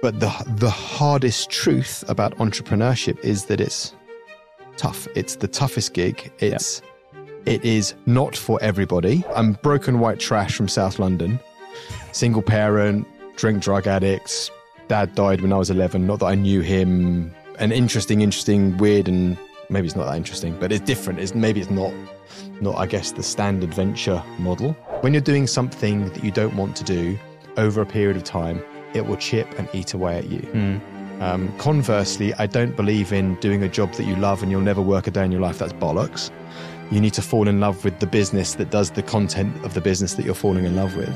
But the the hardest truth about entrepreneurship is that it's tough. It's the toughest gig. It's it is not for everybody. I'm broken white trash from South London, single parent, drink drug addicts. Dad died when I was 11. Not that I knew him. An interesting, interesting, weird, and maybe it's not that interesting, but it's different. It's maybe it's not not I guess the standard venture model. When you're doing something that you don't want to do over a period of time, it will chip and eat away at you. Um, conversely, I don't believe in doing a job that you love and you'll never work a day in your life. That's bollocks. You need to fall in love with the business that does the content of the business that you're falling in love with.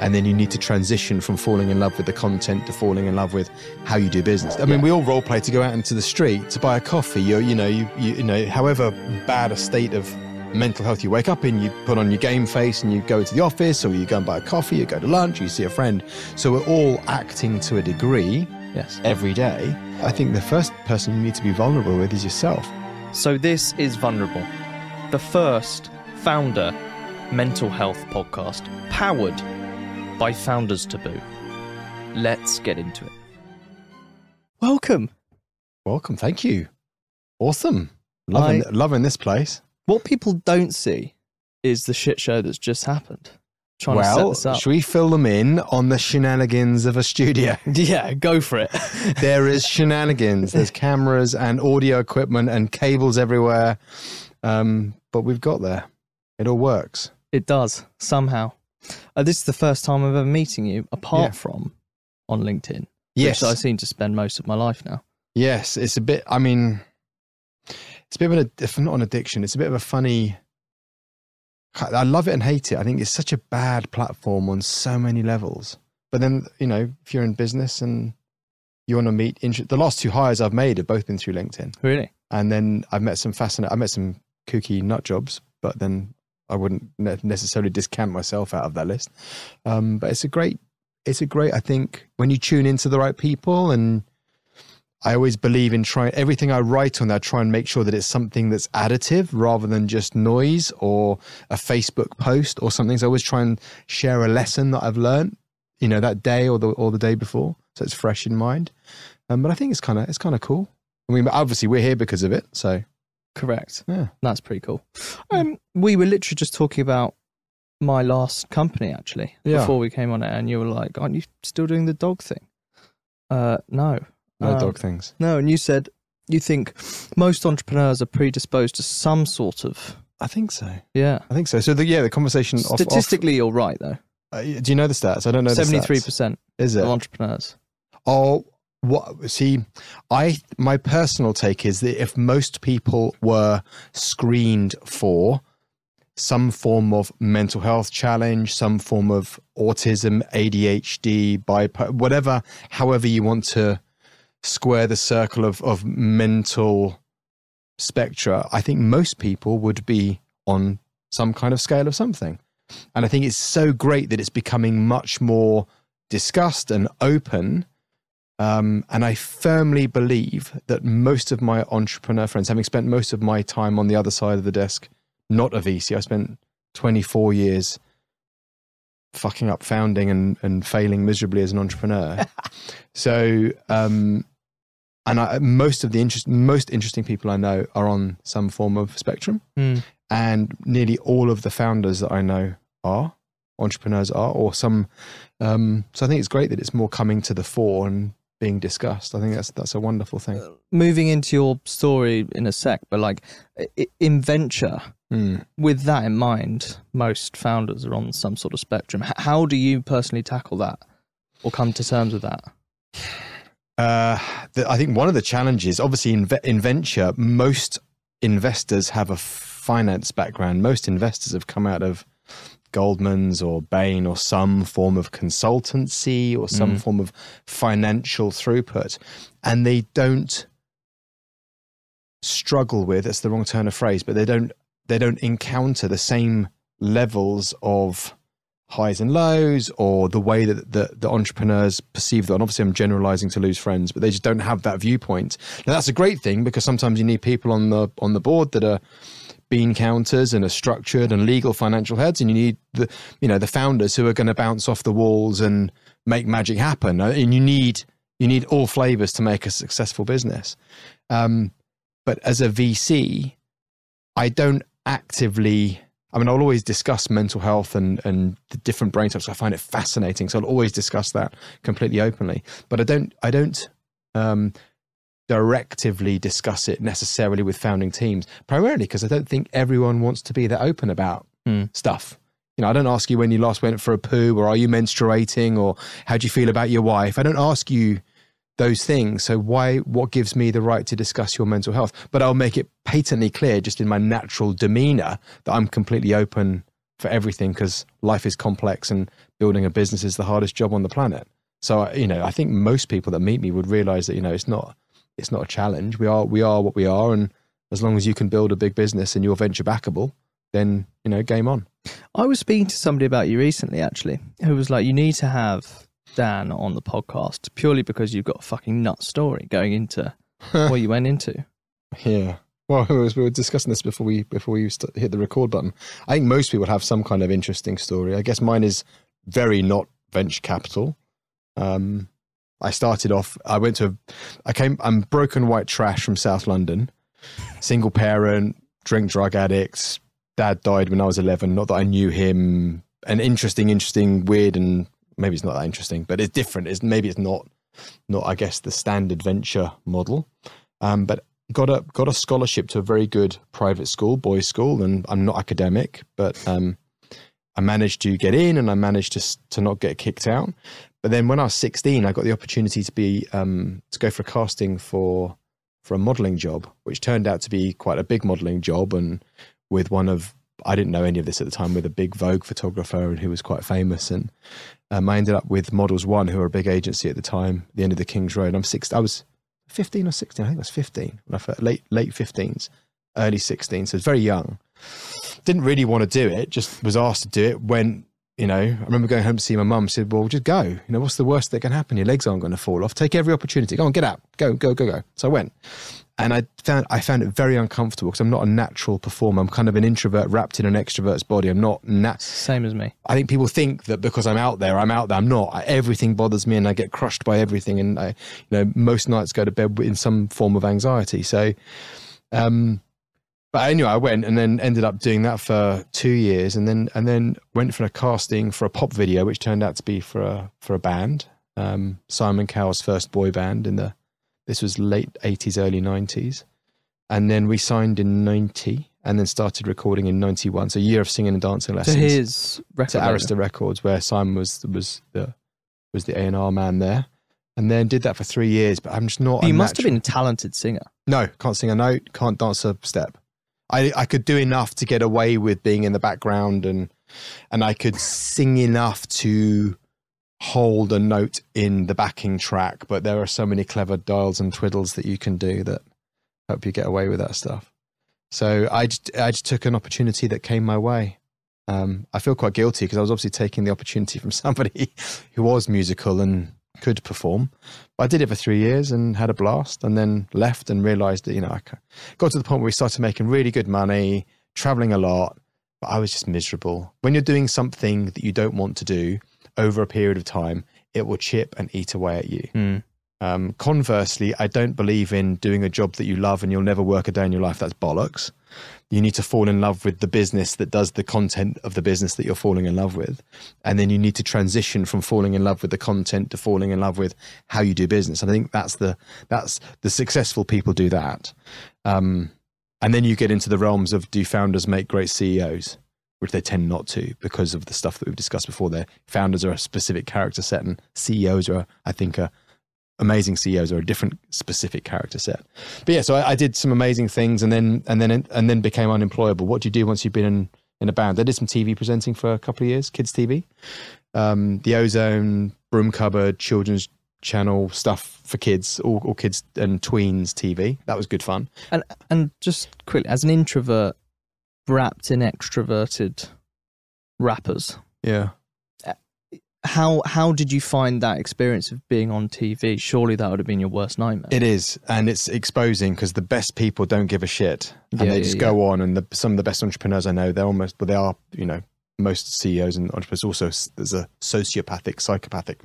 And then you need to transition from falling in love with the content to falling in love with how you do business. I mean, we all role play to go out into the street to buy a coffee. You're, you know, you, you, you know, however bad a state of mental health you wake up in, you put on your game face and you go to the office or you go and buy a coffee, you go to lunch, you see a friend. So we're all acting to a degree Yes. every day. I think the first person you need to be vulnerable with is yourself. So this is Vulnerable, the first founder mental health podcast powered by Founders Taboo. Let's get into it. Welcome. Welcome. Thank you. Awesome. Loving, I- loving this place. What people don't see is the shit show that's just happened. Trying to set this up. should we fill them in on the shenanigans of a studio? Yeah, go for it. there is shenanigans. There's cameras and audio equipment and cables everywhere. Um, but we've got there. It all works. It does somehow. Uh, this is the first time I'm ever meeting you, apart Yeah. from on LinkedIn, Yes. which I seem to spend most of my life now. Yes, it's a bit. I mean, it's a bit of an, if not an addiction, it's a bit of a funny. I love it and hate it. I think it's such a bad platform on so many levels. But then, you know, if you're in business and you want to meet, inter- the last two hires I've made have both been through LinkedIn, Really? and then I've met some fascinating. I met some kooky nut jobs, but then I wouldn't ne- necessarily discount myself out of that list. Um, but it's a great, it's a great. I think when you tune into the right people and I always believe in trying everything I write on there, I try and make sure that it's something that's additive rather than just noise or a Facebook post or something. So I always try and share a lesson that I've learned, you know, that day or the or the day before, so it's fresh in mind. Um, but I think it's kind of it's kind of cool. I mean, obviously we're here because of it, so Correct. yeah. That's pretty cool. Um, we were literally just talking about my last company actually Yeah. before we came on it, and you were like, "Aren't you still doing the dog thing?" Uh, no, No Um, dog things. no. And you said you think most entrepreneurs are predisposed to some sort of I think so. yeah. I think so. So the yeah, the conversation off- off- Statistically, you're right though. uh, do you know the stats? I don't know. Seventy-three percent Is it? of entrepreneurs. Oh, what? See, I my personal take is that if most people were screened for some form of mental health challenge, some form of autism, ADHD, bipolar, whatever, however you want to square the circle of of mental spectra, I think most people would be on some kind of scale of something. And I think it's so great that it's becoming much more discussed and open. Um, and I firmly believe that most of my entrepreneur friends, having spent most of my time on the other side of the desk, not a VC, I spent 24 years fucking up founding and, and failing miserably as an entrepreneur. so, um, and I, most of the interest, most interesting people I know are on some form of spectrum Hmm. and nearly all of the founders that I know are entrepreneurs are, or some. Um, so I think it's great that it's more coming to the fore and being discussed. I think that's that's a wonderful thing. Moving into your story in a sec, but like in venture, Mm. with that in mind, most founders are on some sort of spectrum. How do you personally tackle that or come to terms with that? Uh, the, I think one of the challenges, obviously, in, in venture, most investors have a finance background. Most investors have come out of Goldman's or Bain or some form of consultancy or some Mm. form of financial throughput, and they don't struggle with. That's the wrong turn of phrase, but they don't they don't encounter the same levels of highs and lows or the way that the, the entrepreneurs perceive that. And obviously, I'm generalizing to lose friends, but they just don't have that viewpoint. Now, that's a great thing because sometimes you need people on the on the board that are bean counters and are structured and legal financial heads, and you need the you know the founders who are going to bounce off the walls and make magic happen. Uh, And you need You need all flavors to make a successful business. Um, but as a VC, I don't actively. I mean, I'll always discuss mental health and, and the different brain types. I find it fascinating, so I'll always discuss that completely openly. But I don't, I don't um, directively discuss it necessarily with founding teams, primarily because I don't think everyone wants to be that open about Hmm. stuff. You know, I don't ask you when you last went for a poo, or are you menstruating, or how do you feel about your wife. I don't ask you those things. So why? What gives me the right to discuss your mental health? But I'll make it patently clear, just in my natural demeanor, that I'm completely open for everything because life is complex and building a business is the hardest job on the planet. So you know, I think most people that meet me would realize that you know it's not it's not a challenge. We are we are what we are, and as long as you can build a big business and you're venture backable, then you know, game on. I was speaking to somebody about you recently, actually, who was like, "You need to have Dan on the podcast purely because you've got a fucking nut story going into what you went into." Yeah. Well, we we were discussing this before we before we hit the record button. I think most people have some kind of interesting story. I guess mine is very not venture capital. Um, I started off. I went to. I came. I'm broken white trash from South London. Single parent, drink drug addicts. Dad died when I was 11. Not that I knew him. An interesting, interesting, weird, and maybe it's not that interesting, but it's different. It's maybe it's not, not I guess the standard venture model. Um, but got a got a scholarship to a very good private school, boys' school, and I'm not academic, but um, I managed to get in, and I managed to to not get kicked out. But then when I was 16, I got the opportunity to be um, to go for a casting for for a modeling job, which turned out to be quite a big modeling job, and with one of I didn't know any of this at the time with a big Vogue photographer and who was quite famous, and um, I ended up with Models One, who were a big agency at the time, the end of the King's Road. I'm six. I was 15 or 16. I think I was 15 when I first, late late 15s, early 16s. So very young. Didn't really want to do it. Just was asked to do it. When you know, I remember going home to see my mum. She said, "Well, just go. You know, what's the worst that can happen? Your legs aren't going to fall off. Take every opportunity. Go on, get out. Go, go, go, go." So I went, and I found I found it very uncomfortable because I'm not a natural performer. I'm kind of an introvert wrapped in an extrovert's body. I'm not nat. Same as me. I think people think that because I'm out there, I'm out there. I'm not. I, everything bothers me, and I get crushed by everything. And I, you know, most nights go to bed in some form of anxiety. So, um, but anyway, I went and then ended up doing that for two years, and then and then went for a casting for a pop video, which turned out to be for a for a band, um, Simon Cowell's first boy band in the. This was late '80s, early '90s, and then we signed in '90, and then started recording in '91. So a year of singing and dancing lessons To his record. to. Arista Records, where Simon was was the was the A and R man there, and then did that for three years. But I'm just not. You must have been a talented singer. No, can't sing a note, can't dance a step. I I could do enough to get away with being in the background, and and I could sing enough to hold a note in the backing track. But there are so many clever dials and twiddles that you can do that help you get away with that stuff. So I just I just took an opportunity that came my way. Um, I feel quite guilty because I was obviously taking the opportunity from somebody who was musical and could perform. But I did it for three years and had a blast, and then left and realised that you know I got to the point where we started making really good money, traveling a lot, but I was just miserable. When you're doing something that you don't want to do over a period of time, it will chip and eat away at you. Hmm. Um, conversely, I don't believe in doing a job that you love and you'll never work a day in your life. That's bollocks. You need to fall in love with the business that does the content of the business that you're falling in love with. And then you need to transition from falling in love with the content to falling in love with how you do business. And I think that's the that's the successful people do that. Um, and then you get into the realms of do founders make great CEOs? Which they tend not to because of the stuff that we've discussed before. Their founders are a specific character set, and CEOs are, I think, a amazing CEOs are a different specific character set. But yeah, so I, I did some amazing things, and then and then and then became unemployable. What do you do once you've been in in a band? I did some TV presenting for a couple of years, kids TV, um, the Ozone, Broom Cupboard, Children's Channel stuff for kids, all, all kids and tweens TV. That was good fun. And and just quickly, as an introvert wrapped in extroverted wrappers, Yeah. How how did you find that experience of being on TV? Surely that would have been your worst nightmare. It is, and it's exposing because the best people don't give a shit, and Yeah, they just yeah. go on. And the, some of the best entrepreneurs I know, they're almost, but they are, you know, most CEOs and entrepreneurs also there's a sociopathic, psychopathic.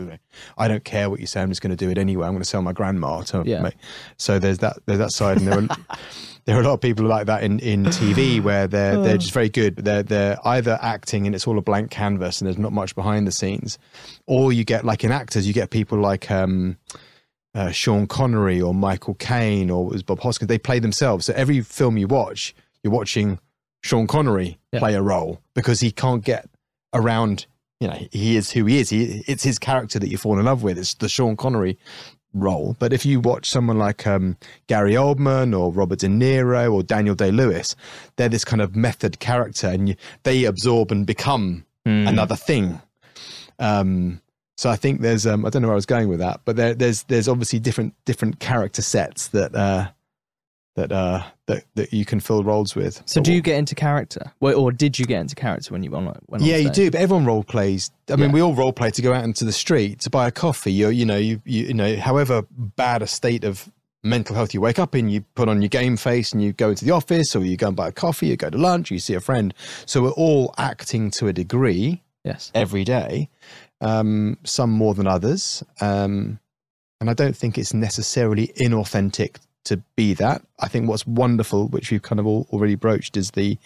I don't care what you say. I'm just going to do it anyway. I'm going to sell my grandma to Yeah. make. So there's that there's that side, and there are there are a lot of people like that in in TV where they're they're just very good. But they're they're either acting and it's all a blank canvas and there's not much behind the scenes, or you get like in actors you get people like. um uh, Sean Connery or Michael Caine or it was Bob Hoskins, they play themselves. So every film you watch, you're watching Sean Connery Yeah. play a role because he can't get around. You know, he is who he is. He, it's his character that you fall in love with. It's the Sean Connery role. But if you watch someone like um, Gary Oldman or Robert De Niro or Daniel Day Lewis, they're this kind of method character, and you, they absorb and become another thing. Um, so I think there's um, I don't know where I was going with that, but there, there's there's obviously different different character sets that uh, that uh, that that you can fill roles with. So But do you get into character, Well, or did you get into character when you went on? On Yeah, you do. But everyone role plays. I mean, Yeah. we all role play to go out into the street to buy a coffee. You you know you you, you know however bad a state of mental health you wake up in, you put on your game face and you go into the office, or you go and buy a coffee, you go to lunch, you see a friend. So we're all acting to a degree. Yes. every day, um, some more than others. Um, and I don't think it's necessarily inauthentic to be that. I think what's wonderful, which we've kind of all already broached, is the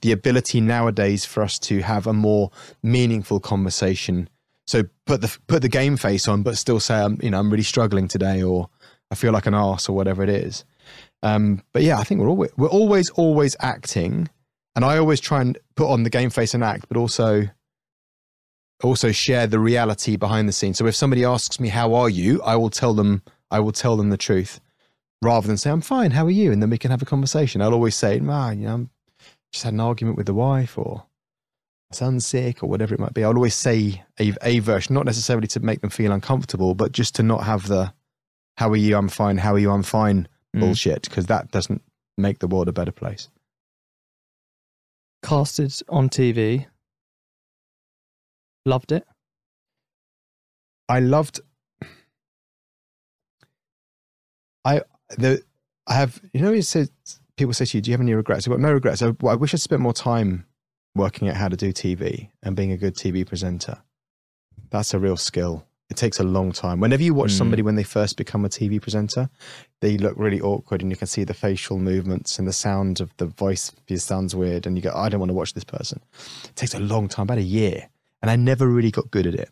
the ability nowadays for us to have a more meaningful conversation. So put the put the game face on, but still say, I'm, you know, I'm really struggling today, or I feel like an ass, or whatever it is. Um, but yeah, I think we're always we're always always acting, and I always try and put on the game face and act, but also also share the reality behind the scenes. So if somebody asks me how are you, I will tell them I will tell them the truth, rather than say I'm fine. How are you? And then we can have a conversation. I'll always say, "Man, you know, I'm just had an argument with the wife, or my son's sick, or whatever it might be." I'll always say a, a version, not necessarily to make them feel uncomfortable, but just to not have the "How are you? I'm fine. How are you? I'm fine." Mm. bullshit because that doesn't make the world a better place. Casted on TV. Loved it. I loved. I the I have you know it says people say to you, "Do you have any regrets?" I've got no regrets. I, I wish I'd spent more time working out how to do TV and being a good TV presenter. That's a real skill. It takes a long time. Whenever you watch Mm. somebody when they first become a TV presenter, they look really awkward, and you can see the facial movements and the sound of the voice sounds weird, and you go, "I don't want to watch this person." It takes a long time, about a year, and I never really got good at it.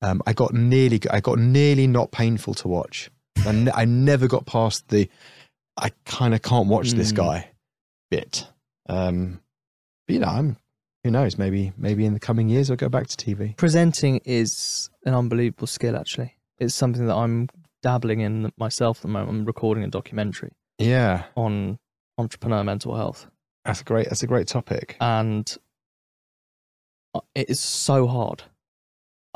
Um, I got nearly, I got nearly not painful to watch. I, ne- I never got past the, I kind of can't watch this Mm. guy bit. Um, but you know, I'm, who knows? Maybe, maybe in the coming years I'll go back to TV. Presenting is an unbelievable skill. Actually, it's something that I'm dabbling in myself at the moment. I'm recording a documentary Yeah, on entrepreneur mental health, that's a great, that's a great topic. and uh, it is so hard.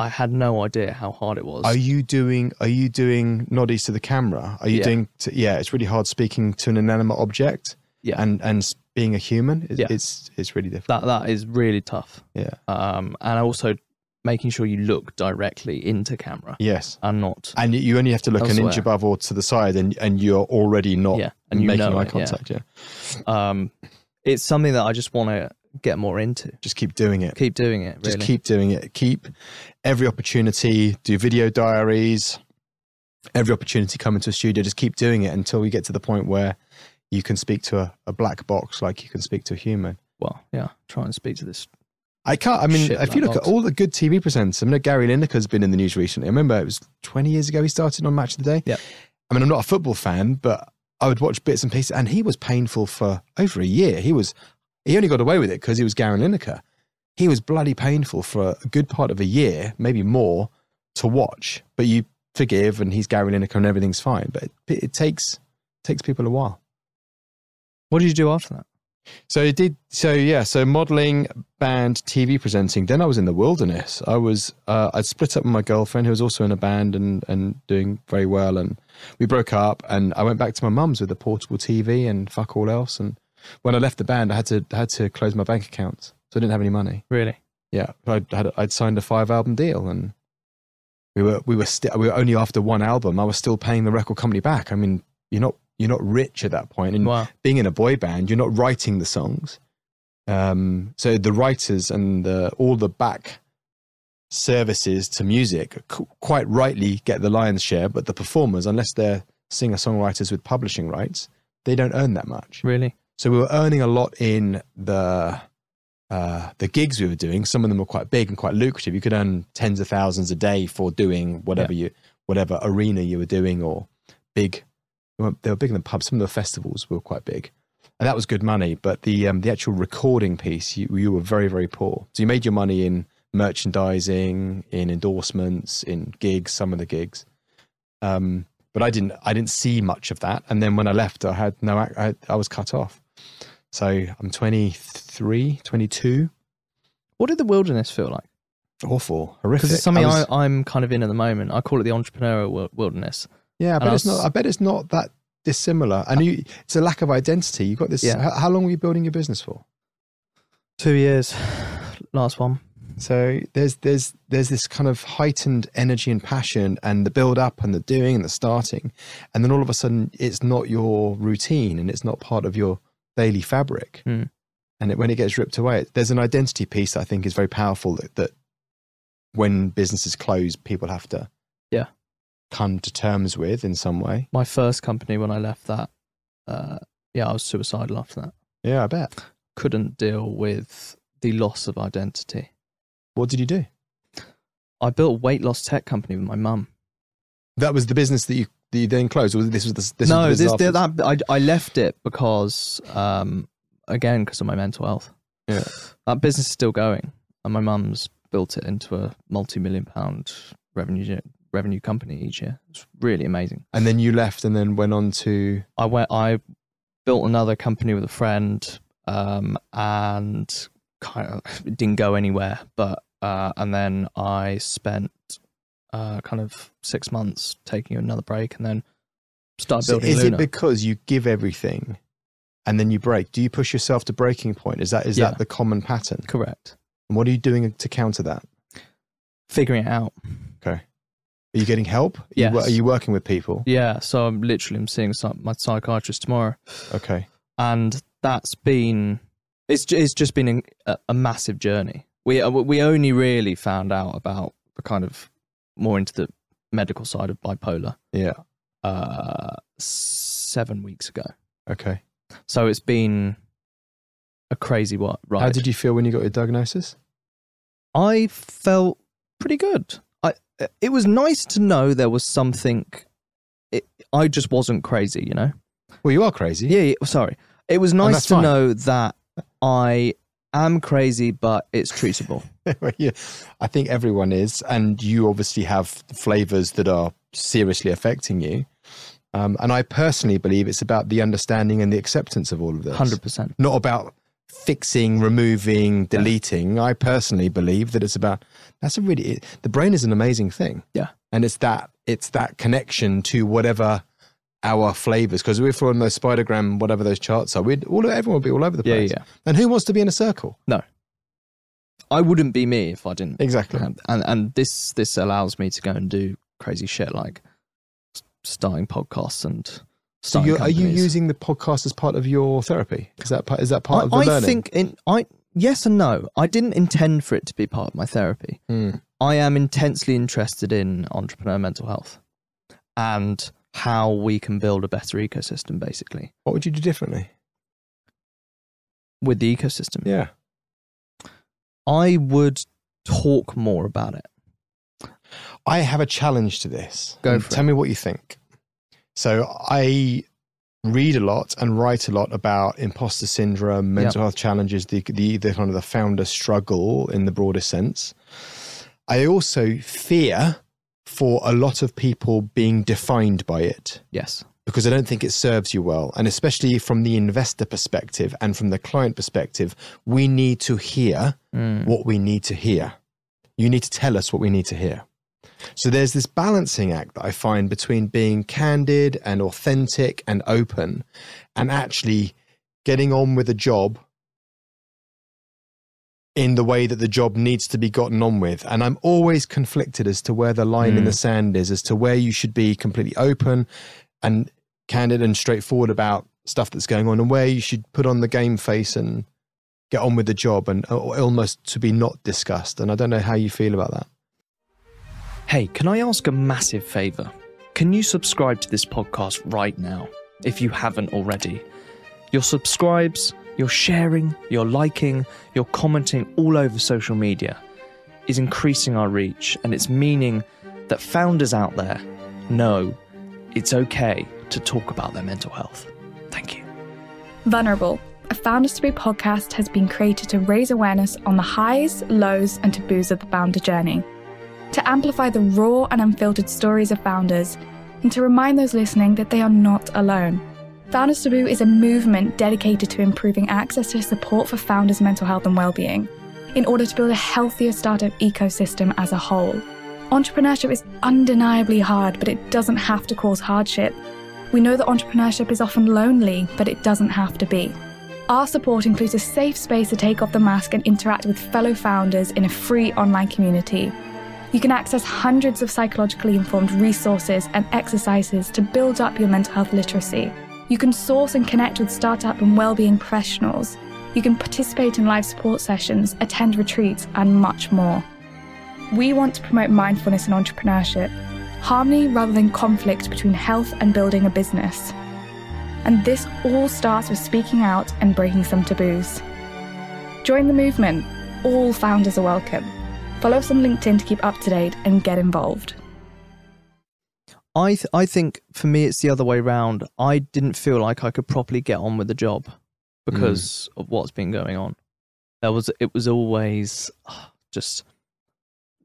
I had no idea how hard it was. Are you doing? Are you doing noddies to the camera? Are you Yeah. doing? To, yeah, it's really hard speaking to an inanimate object. Yeah. and and being a human, it, Yeah. it's it's really difficult. that that is really tough. Yeah. Um, and also making sure you look directly into camera Yes, and not and you only have to look an inch above or to the side, and and you're already not yeah, and you making eye it, yeah. contact. Yeah. Um, it's something that I just want to get more into. just keep doing it. Keep doing it. Really. Just keep doing it. Keep every opportunity. Do video diaries. Every opportunity come into a studio. Just keep doing it until we get to the point where you can speak to a, a black box like you can speak to a human. well, yeah. Try and speak to this. I can't. I mean, Shit, if you look box. at all the good TV presenters, I mean, Gary Lineker's been in the news recently. I remember it was 20 years ago he started on Match of the Day. Yeah. I mean, I'm not a football fan, but I would watch bits and pieces, and he was painful for over a year. He was, he only got away with it because he was Gary Lineker. He was bloody painful for a good part of a year, maybe more, to watch. But you forgive, and he's Gary Lineker, and everything's fine. But it, it takes takes people a while. What did you do after that? So it did. So yeah. So modeling, band, TV presenting. Then I was in the wilderness. I was. Uh, I'd split up with my girlfriend, who was also in a band and and doing very well. And we broke up. And I went back to my mum's with a portable TV and fuck all else. And when I left the band, I had to had to close my bank accounts, so I didn't have any money. Really? Yeah, I'd had, I'd signed a five album deal, and we were we were still we were only after one album. I was still paying the record company back. I mean, you're not you're not rich at that point. and Wow. being in a boy band, you're not writing the songs. Um, so the writers and the, all the back services to music qu- quite rightly get the lion's share, but the performers, unless they're singer songwriters with publishing rights, they don't earn that much. Really? So we were earning a lot in the uh, the gigs we were doing. Some of them were quite big and quite lucrative. You could earn tens of thousands a day for doing whatever you whatever arena you were doing or big. They were, they were big in the pubs. Some of the festivals were quite big, and that was good money. But the um, the actual recording piece, you you were very very poor. So you made your money in merchandising, in endorsements, in gigs. Some of the gigs. Um, but I didn't I didn't see much of that. And then when I left, I had no I, I was cut off. So I'm 23, 22. What did the wilderness feel like? Awful, horrific. Because it's something I am kind of in at the moment. I call it the entrepreneurial wilderness. yeah, I and bet I it's not. I bet it's not that dissimilar. And uh, you, it's a lack of identity. You've got this. Yeah. How, how long were you building your business for? Two years, last one. So there's there's there's this kind of heightened energy and passion, and the build up, and the doing, and the starting, and then all of a sudden it's not your routine, and it's not part of your daily fabric. Hmm. And it, when it gets ripped away, there's an identity piece that I think is very powerful. That, that when businesses close, people have to Yeah. come to terms with in some way. My first company, when I left that, uh, yeah, I was suicidal after that. Yeah, I bet. Couldn't deal with the loss of identity. What did you do? I built a weight loss tech company with my mum. That was the business that you, you then closed. Or this was the this no, was the this, that I, I left it because, um, again, because of my mental health. Yeah. That business is still going, and my mum's built it into a multi-million pound revenue revenue company each year. It's really amazing. And then you left, and then went on to I went. I built another company with a friend, um, and kind of didn't go anywhere. But uh, and then I spent uh, kind of six months taking another break, and then started So building is Luna. it because you give everything and then you break? Do you push yourself to breaking point? Is that is Yeah. that the common pattern? Correct. And what are you doing to counter that? Figuring it out. Okay. Are you getting help? Are you, are you working with people? Yeah. So I'm literally I'm seeing some, my psychiatrist tomorrow, Okay. and that's been it's it's just been a, a massive journey. We uh, we only really found out about the kind of more into the medical side of bipolar Yeah. uh, seven weeks ago. Okay. So it's been a crazy what right. How did you feel when you got your diagnosis? I felt pretty good. I it was nice to know there was something. It, I just wasn't crazy, you know. Well, you are crazy. Yeah, yeah sorry. It was nice to fine. know that I am crazy, but it's treatable. yeah. I think everyone is, and you obviously have flavors that are seriously affecting you. Um, and I personally believe it's about the understanding and the acceptance of all of this. Hundred percent. not about fixing, removing, deleting. I personally believe that it's about that's a really the brain is an amazing thing. Yeah. and it's that it's that connection to whatever our flavors. Because we're on those spidergram, whatever those charts are, we'd all everyone would be all over the place. yeah. yeah. And who wants to be in a circle? No i wouldn't be me if I didn't. Exactly. have- and and this this allows me to go and do crazy shit like starting podcasts and. So are you using the podcast as part of your therapy? Is that part, is that part I, of the learning? I learning? think in I yes and no. I didn't intend for it to be part of my therapy. Hmm. I am intensely interested in entrepreneur mental health and how we can build a better ecosystem basically What would you do differently? with the ecosystem. Yeah. I would talk more about it. I have a challenge to this. Go mm, for Tell me what you think. So I read a lot and write a lot about imposter syndrome, mental health challenges, the, the the kind of the founder struggle in the broadest sense. I also fear for a lot of people being defined by it Yes. because I don't think it serves you well. And especially from the investor perspective and from the client perspective, we need to hear Mm. what we need to hear. You need to tell us what we need to hear. So there's this balancing act that I find between being candid and authentic and open and actually getting on with a job in the way that the job needs to be gotten on with. And I'm always conflicted as to where the line in Mm. the sand is, as to where you should be completely open and candid and straightforward about stuff that's going on and where you should put on the game face and get on with the job and almost to be not discussed. And I don't know how you feel about that. Hey, can I ask a massive favour? Can you subscribe to this podcast right now if you haven't already? Your subscribes, your sharing, your liking, your commenting all over social media is increasing our reach and it's meaning that founders out there know it's okay to talk about their mental health. Thank you. Vulnerable, a Founders Taboo podcast, has been created to raise awareness on the highs, lows, and taboos of the founder journey, to amplify the raw and unfiltered stories of founders, and to remind those listening that they are not alone. Founders Taboo is a movement dedicated to improving access to support for founders' mental health and well-being in order to build a healthier startup ecosystem as a whole. Entrepreneurship is undeniably hard, but it doesn't have to cause hardship. We know that entrepreneurship is often lonely, but it doesn't have to be. Our support includes a safe space to take off the mask and interact with fellow founders in a free online community. You can access hundreds of psychologically informed resources and exercises to build up your mental health literacy. You can source and connect with startup and well-being professionals. You can participate in live support sessions, attend retreats, and much more. We want to promote mindfulness and entrepreneurship, harmony rather than conflict between health and building a business. And this all starts with speaking out and breaking some taboos. Join the movement. All founders are welcome. Follow us on LinkedIn to keep up to date and get involved. I th- I think for me it's the other way around. I didn't feel like I could properly get on with the job because mm. of what's been going on. There was it was always uh, just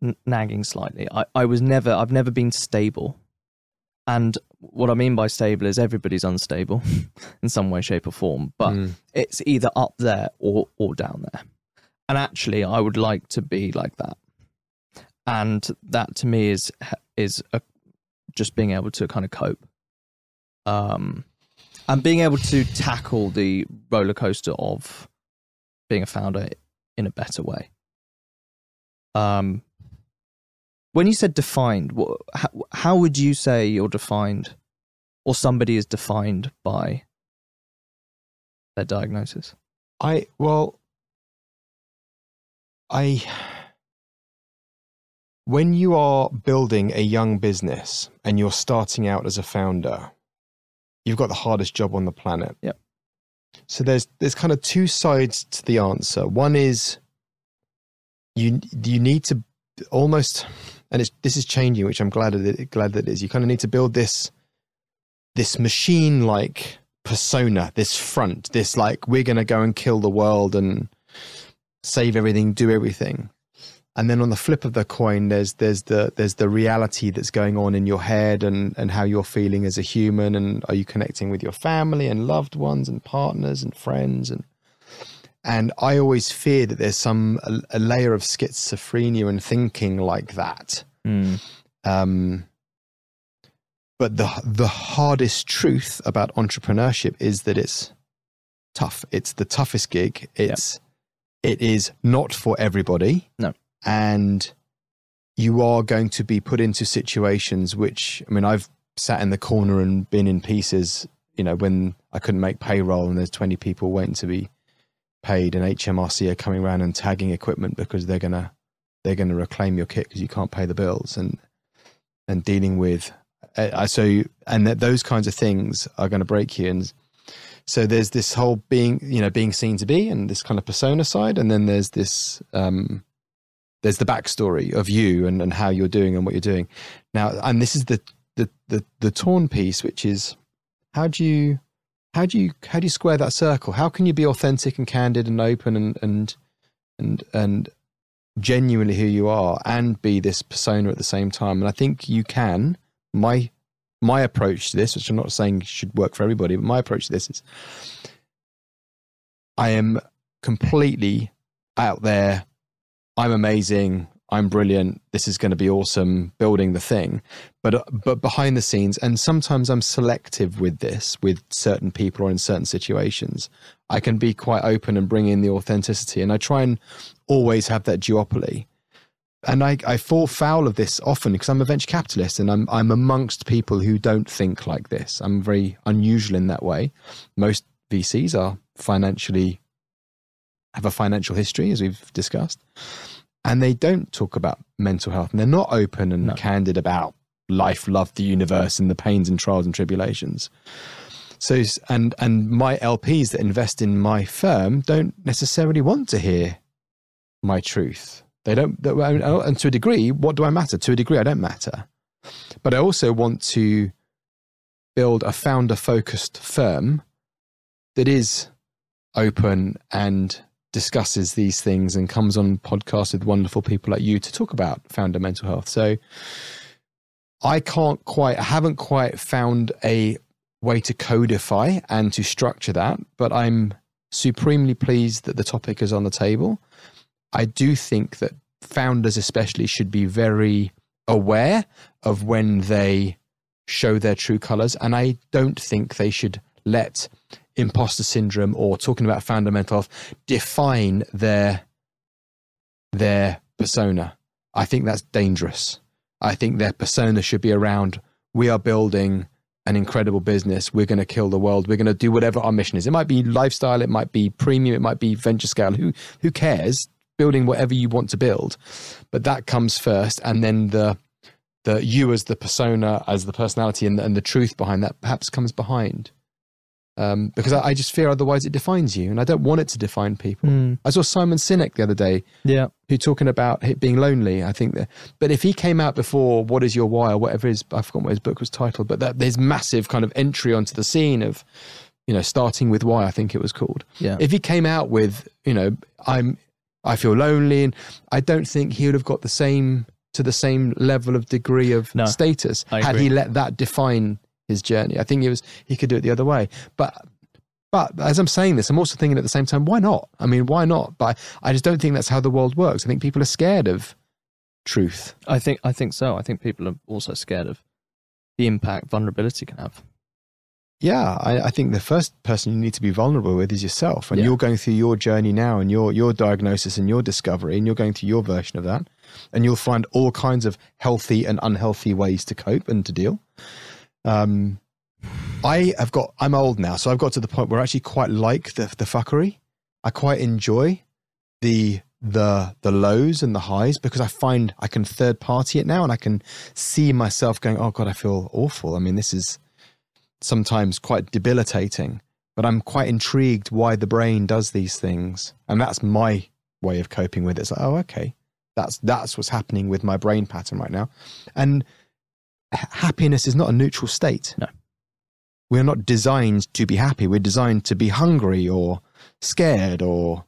n- nagging slightly. I, I was never I've never been stable. And what I mean by stable is everybody's unstable in some way, shape, or form. But mm. it's either up there or or down there. And actually, I would like to be like that. And that to me is is a, just being able to kind of cope. Um, and being able to tackle the roller coaster of being a founder in a better way. Um, when you said defined, what, how, how would you say you're defined, or somebody is defined by their diagnosis? I well, I when you are building a young business and you're starting out as a founder, you've got the hardest job on the planet. Yep. So there's there's kind of two sides to the answer. One is you you need to almost and it's this is changing, which I'm glad that it, glad that it is. You kind of need to build this this machine like persona, this front, this like we're going to go and kill the world and save everything, do everything and then on the flip of the coin there's there's the there's the reality that's going on in your head and and how you're feeling as a human and are you connecting with your family and loved ones and partners and friends and and I always fear that there's some a, a layer of schizophrenia and thinking like that. Mm. Um, but the the hardest truth about entrepreneurship is that it's tough. It's the toughest gig. It's yep. it is not for everybody. No and you are going to be put into situations which I mean I've sat in the corner and been in pieces you know when I couldn't make payroll and there's 20 people waiting to be paid and HMRC are coming around and tagging equipment because they're going to they're going to reclaim your kit because you can't pay the bills and and dealing with uh, so and that those kinds of things are going to break you. And so there's this whole being you know being seen to be and this kind of persona side. And then there's this um there's the backstory of you and, and how you're doing and what you're doing. Now and this is the the the, the torn piece which is how do you how do you how do you square that circle? How can you be authentic and candid and open and and and and genuinely who you are and be this persona at the same time? And i think you can. My my approach to this which i'm not saying should work for everybody but my approach to this is i am completely out there I'm amazing. I'm brilliant. This is going to be awesome. Building the thing, but uh, but behind the scenes, and sometimes I'm selective with this with certain people or in certain situations. I can be quite open and bring in the authenticity, and I try and always have that duopoly. And I, I fall foul of this often because I'm a venture capitalist and I'm I'm amongst people who don't think like this. I'm very unusual in that way. Most VCs are financially have a financial history, as we've discussed, and they don't talk about mental health, and they're not open and No. candid about life, love, the universe, and the pains and trials and tribulations. So, and and my LPs that invest in my firm don't necessarily want to hear my truth. They don't, and to a degree, what do I matter? To a degree, I don't matter. But I also want to build a founder focused firm that is open and discusses these things and comes on podcasts with wonderful people like you to talk about founder mental health. So I can't quite, I haven't quite found a way to codify and to structure that, but I'm supremely pleased that the topic is on the table. I do think that founders, especially, should be very aware of when they show their true colors. And I don't think they should let imposter syndrome or talking about founder mental health define their their persona. I think that's dangerous. I think their persona should be around we are building an incredible business. We're going to kill the world. We're going to do whatever our mission is. It might be lifestyle, it might be premium, it might be venture scale. Who who cares? Building whatever you want to build. But that comes first and then the the you as the persona, as the personality and, and the truth behind that perhaps comes behind. Um, because I, I just fear otherwise it defines you, and I don't want it to define people. Mm, I saw Simon Sinek the other day yeah. who talking about it being lonely. I think that, but if he came out before "What Is Your Why" or whatever his, I forgot what his book was titled, but that there's massive kind of entry onto the scene of, you know, starting with why I think it was called. Yeah. If he came out with, you know, I'm, I feel lonely, and I don't think he would have got the same to the same level of degree of No, status had he let that define his journey. I think it was he could do it the other way, but. But as I'm saying this, I'm also thinking at the same time, why not? I mean, why not? But I just don't think that's how the world works. I think people are scared of truth. I think I think so. I think people are also scared of the impact vulnerability can have. Yeah, I, I think the first person you need to be vulnerable with is yourself. And Yeah. you're going through your journey now and your your diagnosis and your discovery, and you're going through your version of that. And you'll find all kinds of healthy and unhealthy ways to cope and to deal. Um, I have got I'm old now, so I've got to the point where I actually quite like the the fuckery. I quite enjoy the the the lows and the highs because I find I can third party it now and I can see myself going, Oh God, I feel awful. I mean, this is sometimes quite debilitating, but I'm quite intrigued why the brain does these things. And that's my way of coping with it. It's like, oh, okay. That's that's what's happening with my brain pattern right now. And happiness is not a neutral state. No. We're not designed to be happy. We're designed to be hungry or scared or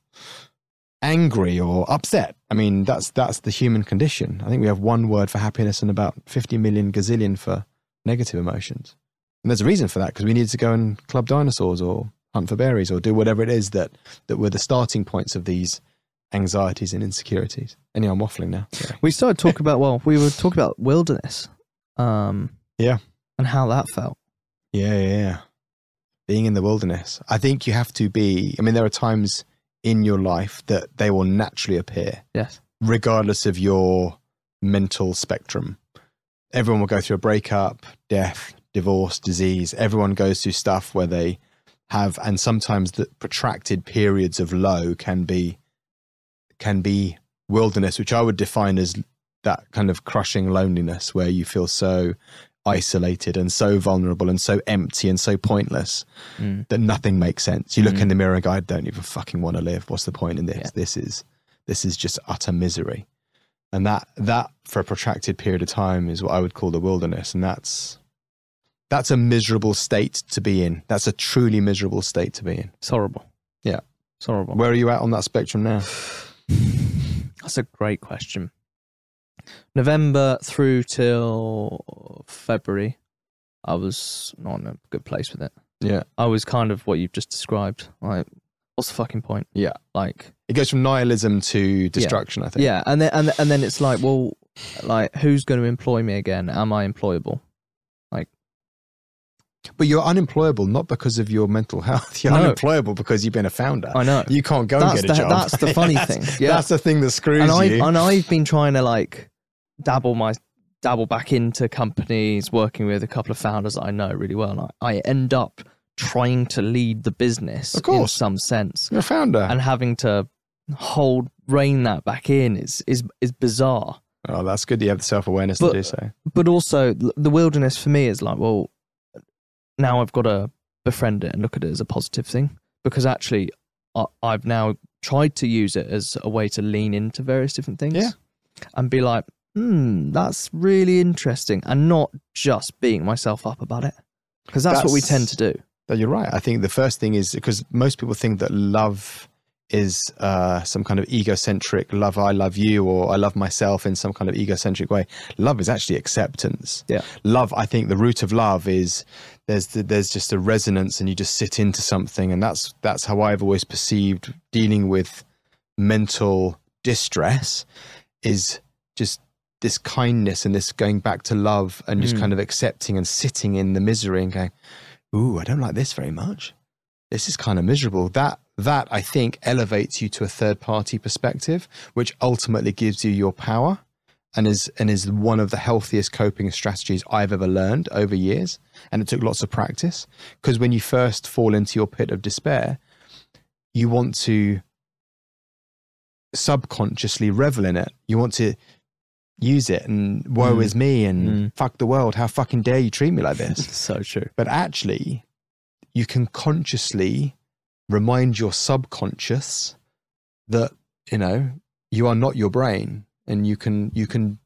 angry or upset. I mean, that's that's the human condition. I think we have one word for happiness and about 50 million gazillion for negative emotions. And there's a reason for that because we need to go and club dinosaurs or hunt for berries or do whatever it is that that were the starting points of these anxieties and insecurities. Anyway, I'm waffling now. Sorry. We started talking about well, we were talking about wilderness, um, Yeah. and how that felt. Yeah, yeah, yeah. Being in the wilderness. I think you have to be, I mean, there are times in your life that they will naturally appear, Yes, regardless of your mental spectrum. Everyone will go through a breakup, death, divorce, disease. Everyone goes through stuff where they have, and sometimes the protracted periods of low can be, can be wilderness, which I would define as that kind of crushing loneliness where you feel so isolated and so vulnerable and so empty and so pointless Mm. that nothing makes sense. You look Mm. in the mirror and go, I don't even fucking want to live. What's the point in this? Yeah. This is this is just utter misery. And that that for a protracted period of time is what I would call the wilderness. And that's that's a miserable state to be in. That's a truly miserable state to be in. it's horrible. Yeah. it's horrible. Where are you at on that spectrum now? That's a great question. November through till February, I was not in a good place with it. Yeah. I was kind of what you've just described. Like, what's the fucking point? Yeah. Like, It goes from nihilism to destruction, I think. yeah, and then and and then it's like, well, like, who's going to employ me again? Am I employable? Like But you're unemployable not because of your mental health. You're No. unemployable because you've been a founder. I know. You can't go That's and get a the- job. that's the funny thing. Yeah. That's the thing that screws and I've you. and I've been trying to like dabble my dabble back into companies, working with a couple of founders that I know really well, and I, I end up trying to lead the business Of course. in some sense, You're a founder. and having to hold rein that back in is is is bizarre. Oh, that's good. You have the self awareness to But- do so. But also the wilderness for me is like, well, now I've got to befriend it and look at it as a positive thing because actually I, I've now tried to use it as a way to lean into various different things. Yeah. And be like, hmm, that's really interesting, and not just beating myself up about it because that's, what we tend to do. No, you're right. I think the first thing is because most people think that love is uh, some kind of egocentric love. I love you, or I love myself in some kind of egocentric way. Love is actually acceptance. Yeah. Love. I think the root of love is there's the, there's just a resonance, and you just sit into something, and that's that's how I've always perceived dealing with mental distress is just this kindness and this going back to love and just Mm. kind of accepting and sitting in the misery and going ooh, I don't like this very much. This is kind of miserable. That that I think elevates you to a third party perspective, which ultimately gives you your power and is and is one of the healthiest coping strategies I've ever learned over years. And it took lots of practice. Because when you first fall into your pit of despair, you want to subconsciously revel in it. You want to use it and woe Mm. is me and Mm. fuck the world. How fucking dare you treat me like this? so true. But actually, you can consciously remind your subconscious that, you know, you are not your brain and you can you can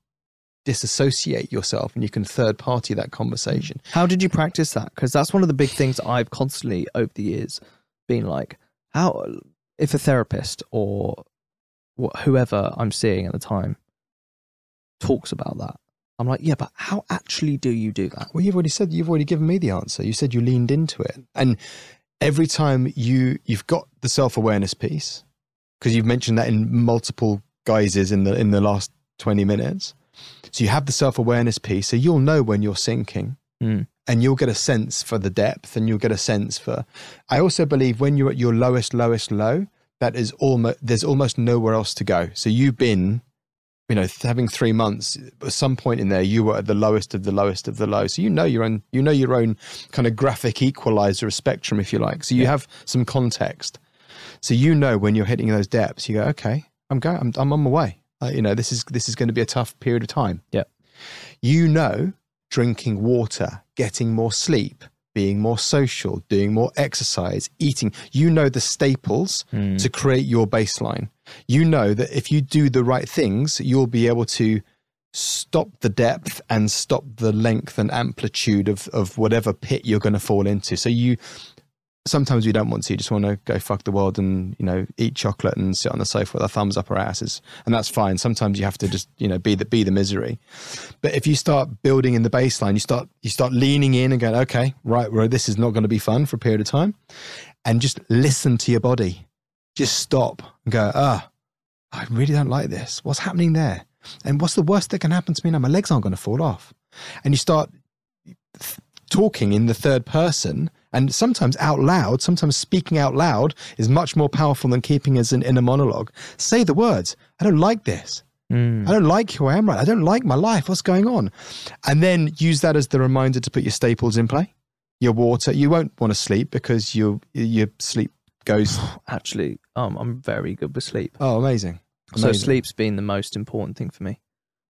disassociate yourself and you can third party that conversation. How did you practice that? Because that's one of the big things I've constantly over the years been like, how if a therapist or whoever I'm seeing at the time talks about that, I'm like, yeah, but how actually do you do that? Well, you've already said you've already given me the answer. You said you leaned into it. And every time you you've got the self-awareness piece because you've mentioned that in multiple guises in the in the last 20 minutes. So you have the self-awareness piece, so you'll know when you're sinking. Mm. And you'll get a sense for the depth and you'll get a sense for I also believe when you're at your lowest lowest low that is almost there's almost nowhere else to go. So you've been you know having 3 months at some point in there you were at the lowest of the lowest of the low. So you know your own you know your own kind of graphic equalizer of spectrum if you like. So you Yeah. have some context. So you know when you're hitting those depths you go okay, I'm going I'm, I'm on my way. Uh, you know this is this is going to be a tough period of time. Yeah. You know drinking water, getting more sleep, being more social, doing more exercise, eating. You know the staples Mm. to create your baseline. You know that if you do the right things, you'll be able to stop the depth and stop the length and amplitude of, of whatever pit you're going to fall into. So you sometimes we don't want to, you just want to go fuck the world and, you know, eat chocolate and sit on the sofa with our thumbs up our asses. And that's fine. Sometimes you have to just, you know, be the be the misery. But if you start building in the baseline, you start you start leaning in and going, okay, right, well, this is not going to be fun for a period of time. And just listen to your body. Just stop and go, ah, I really don't like this. What's happening there? And what's the worst that can happen to me now? My legs aren't going to fall off. And you start th- talking in the third person and sometimes out loud, sometimes speaking out loud is much more powerful than keeping as an inner monologue. Say the words, I don't like this. Mm. I don't like who I am right. I don't like my life. What's going on? And then use that as the reminder to put your staples in play. Your water. You won't want to sleep because your your sleep goes. Actually, um, I'm very good with sleep. Oh, amazing! So sleep's been the most important thing for me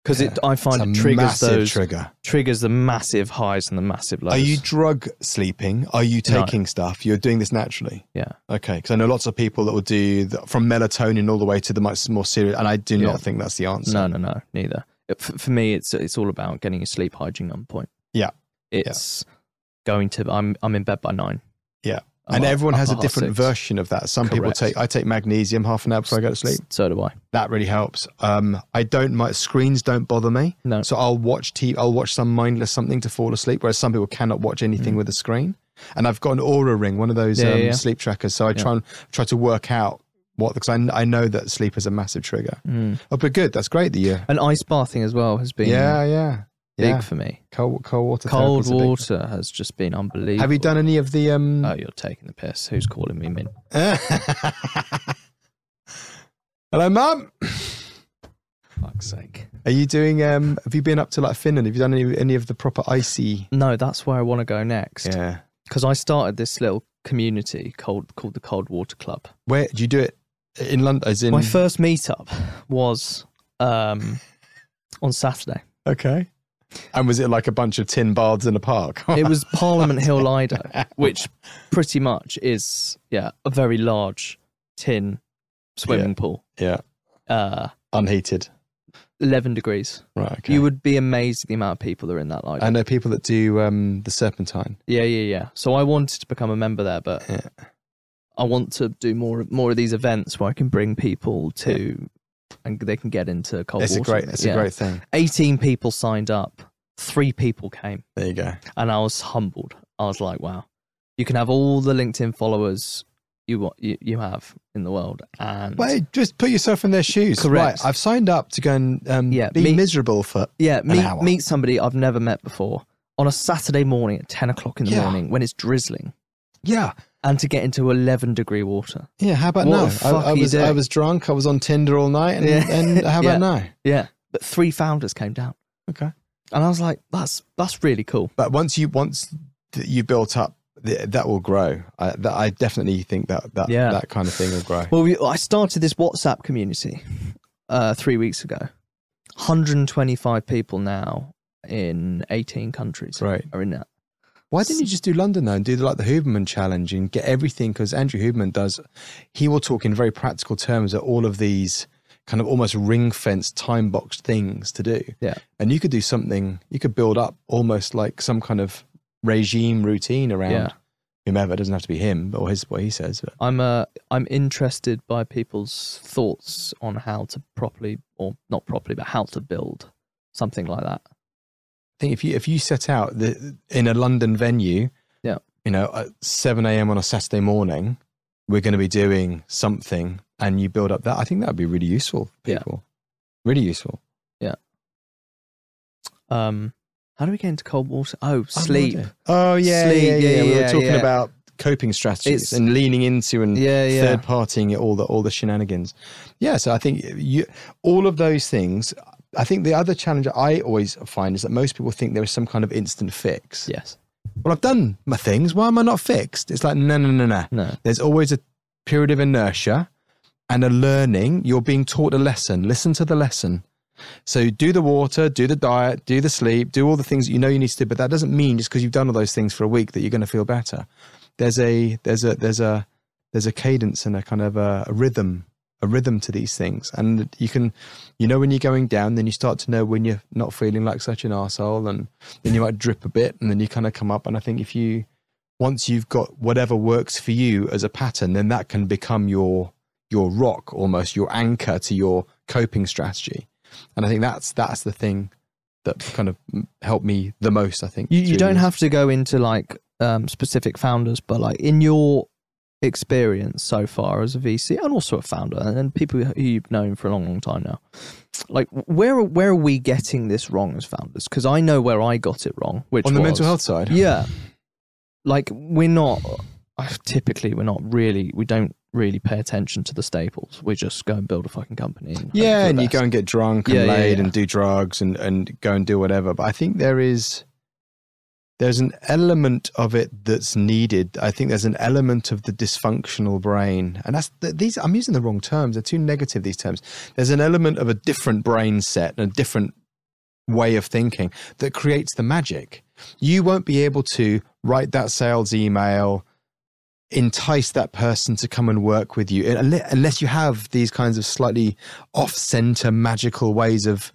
because Yeah. it I find it triggers those trigger. triggers the massive highs and the massive lows. Are you drug sleeping? Are you No. taking stuff? You're doing this naturally. Yeah. Okay. Because I know lots of people that will do the, from melatonin all the way to the much more serious, and I do Yeah. not think that's the answer. No, no, no, neither. It- For, for me, it's it's all about getting your sleep hygiene on point. Yeah. It's going to. I'm I'm in bed by nine. Yeah. And everyone has a different six. version of that. Some people take. I take magnesium half an hour before I go to sleep. So do I. That really helps. Um, I don't. My screens don't bother me. No. So I'll watch TV. I'll watch some mindless something to fall asleep. Whereas some people cannot watch anything Mm. with a screen. And I've got an Oura ring, one of those Yeah, um, yeah. sleep trackers. So I Yeah. try and try to work out what because I, I know that sleep is a massive trigger. Mm. Oh, but good. That's great that you. And ice bathing as well has been Yeah, yeah, big yeah. for me. Cold, cold water. Cold big- water has just been unbelievable. Have you done any of the? Um... Oh, you're taking the piss. Who's calling me min? Hello, mum. Fuck's sake. Are you doing? Um, have you been up to like Finland? Have you done any any of the proper icy? No, that's where I want to go next. Yeah. Because I started this little community called called the Cold Water Club. Where do you do it in London, as in My first meetup was um, on Saturday. okay. And was it like a bunch of tin baths in a park? It was Parliament Hill Lido, which pretty much is yeah a very large tin swimming pool. yeah, Uh, unheated. eleven degrees. Right. Okay. You would be amazed at the amount of people that are in that Lido. I know people that do um, the Serpentine. yeah, yeah, yeah. So I wanted to become a member there, but Yeah. I want to do more more of these events where I can bring people to and they can get into cold It's a water. great. It's Yeah. a great thing. 18 people signed up. Three people came. There you go. and I was humbled. I was like, wow, you can have all the LinkedIn followers you want you, you have in the world, and Wait, just put yourself in their shoes. Correct. Right. I've signed up to go and um, Yeah, be me- miserable for. yeah, meet hour. meet somebody I've never met before on a Saturday morning at ten o'clock in the Yeah. morning when it's drizzling, Yeah. And to get into eleven degree water. Yeah. How about What now? I, I was I was drunk. I was on Tinder all night. And, Yeah. and how about Yeah. now? Yeah, but three founders came down, Okay. and I was like, that's that's really cool. But once you once you built up, that will grow. I, that, I definitely think that that Yeah. that kind of thing will grow. Well, we, I started this WhatsApp community uh, three weeks ago. 125 people now in 18 countries Right. are in that. Why didn't you just do London though and do like the Huberman challenge and get everything? Because Andrew Huberman does, he will talk in very practical terms at all of these kind of almost ring fenced, time boxed things to do. Yeah. And you could do something, you could build up almost like some kind of regime routine around Yeah. whomever. It doesn't have to be him or his what he says. But I'm uh, I'm interested by people's thoughts on how to properly, or not properly, but how to build something like that. I think if you if you set out the, in a London venue, Yeah. you know, at seven a.m. on a Saturday morning, we're going to be doing something, and you build up that. I think that would be really useful for Yeah. people. Really useful. Yeah. Um, how do we get into cold water? Oh, I have no sleep. idea. Oh yeah, Sleep, yeah, yeah, yeah, We were yeah, talking yeah. about coping strategies It's- and leaning into and Yeah, yeah. third partying all the all the shenanigans. Yeah, so I think you all of those things. I think the other challenge I always find is that most people think there is some kind of instant fix. Yes. Well, I've done my things. Why am I not fixed? It's like no, no, no, no. No. There's always a period of inertia and a learning. You're being taught a lesson. Listen to the lesson. So do the water, do the diet, do the sleep, do all the things that you know you need to do. But that doesn't mean just because you've done all those things for a week that you're going to feel better. There's a there's a there's a there's a cadence and a kind of a, a rhythm a rhythm to these things. And you can you know when you're going down then you start to know when you're not feeling like such an arsehole and then you might drip a bit and then you kind of come up. And i think if you once you've got whatever works for you as a pattern then that can become your your rock almost your anchor to your coping strategy. And i think that's that's the thing that kind of helped me the most i think You, you don't have to go into like um, specific founders, but like in your experience so far as a VC and also a founder and, people who you've known for a long, long time now, like where where are we getting this wrong as founders? Because I know where I got it wrong, which on the mental health side Yeah, like we're not uh, typically we're not really we don't really pay attention to the staples. We just go and build a fucking company. And Yeah, and you go and get drunk and Yeah, yeah, laid yeah. and do drugs and, and go and do whatever. But I think there is there's an element of it that's needed. I think there's an element of the dysfunctional brain, and that's th- these. I'm using the wrong terms. They're too negative. These terms. There's an element of a different brain set and a different way of thinking that creates the magic. You won't be able to write that sales email, entice that person to come and work with you unless you have these kinds of slightly off-center magical ways of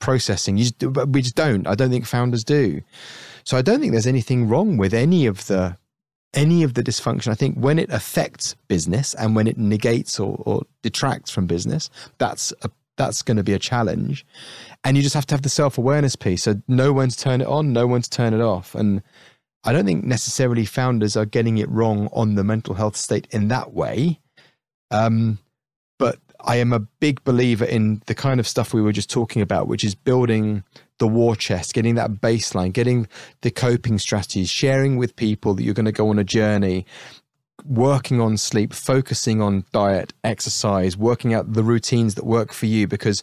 processing. Just, we just don't. I don't think founders do. So I don't think there's anything wrong with any of the any of the dysfunction. I think when it affects business and when it negates or, or detracts from business, that's a, that's going to be a challenge. And you just have to have the self awareness piece. So know when to turn it on, know when to turn it off. And I don't think necessarily founders are getting it wrong on the mental health state in that way. Um, but I am a big believer in the kind of stuff we were just talking about, which is building the war chest, getting that baseline, getting the coping strategies, sharing with people that you're going to go on a journey, working on sleep, focusing on diet, exercise, working out the routines that work for you because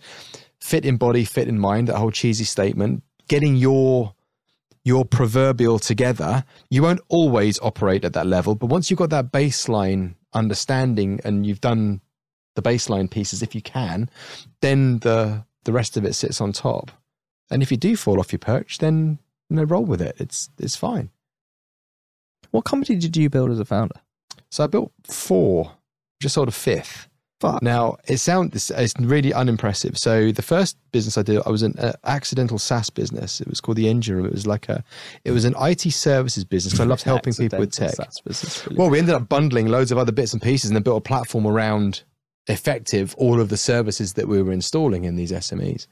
fit in body, fit in mind, that whole cheesy statement, getting your your proverbial together, you won't always operate at that level. But once you've got that baseline understanding and you've done the baseline pieces if you can, then the the rest of it sits on top. And if you do fall off your perch, then you know, roll with it. It's it's fine. What company did you build as a founder? So I built four, just sort of fifth. Fuck. Now it sounds it's, it's really unimpressive. So the first business I did, I was an uh, accidental SaaS business. It was called the Engine Room. It was like a, it was an IT services business. So I loved helping people with tech. Business, really. Well, we ended up bundling loads of other bits and pieces and then built a platform around effective all of the services that we were installing in these SMEs.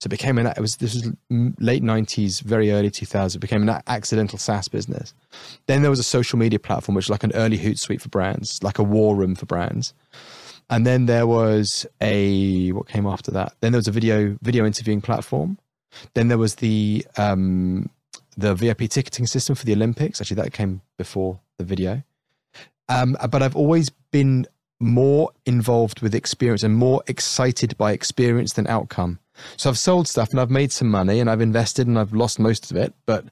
So it became an it was this was late nineties, very early two thousands. It became an accidental SaaS business. Then there was a social media platform, which was like an early Hootsuite for brands, like a war room for brands. And then there was a what came after that. Then there was a video video interviewing platform. Then there was the um, the VIP ticketing system for the Olympics. Actually, that came before the video. Um, but I've always been more involved with experience and more excited by experience than outcome. So I've sold stuff and I've made some money and I've invested and I've lost most of it, but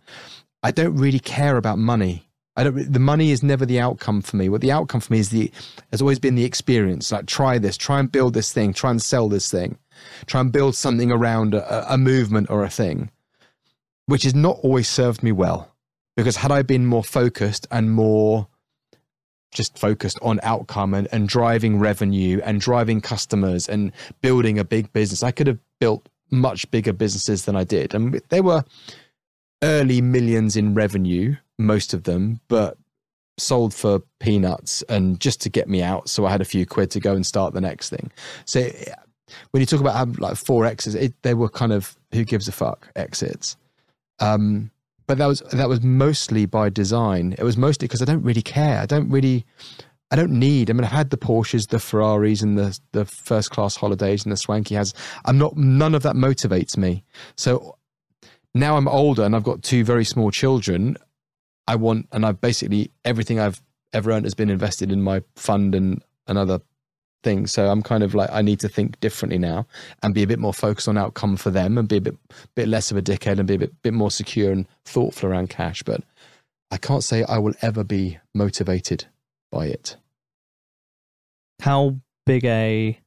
I don't really care about money. I don't. The money is never the outcome for me. What the outcome for me is the has always been the experience. Like try this, try and build this thing, try and sell this thing, try and build something around a, a movement or a thing, which has not always served me well. Because had I been more focused and more just focused on outcome and, and driving revenue and driving customers and building a big business, I could have built much bigger businesses than I did. And they were early millions in revenue, most of them, but sold for peanuts and just to get me out. So I had a few quid to go and start the next thing. So when you talk about like four exits, it, they were kind of who gives a fuck exits. Um, but that was that was mostly by design. It was mostly because I don't really care. I don't really, I don't need. I mean, I've had the Porsches, the Ferraris, and the the first class holidays and the swanky has. I'm not. None of that motivates me. So now I'm older and I've got two very small children. I want, and I've basically everything I've ever earned has been invested in my fund and another things. So I'm kind of like I need to think differently now and be a bit more focused on outcome for them and be a bit bit less of a dickhead and be a bit bit more secure and thoughtful around cash. But I can't say I will ever be motivated by it. How big a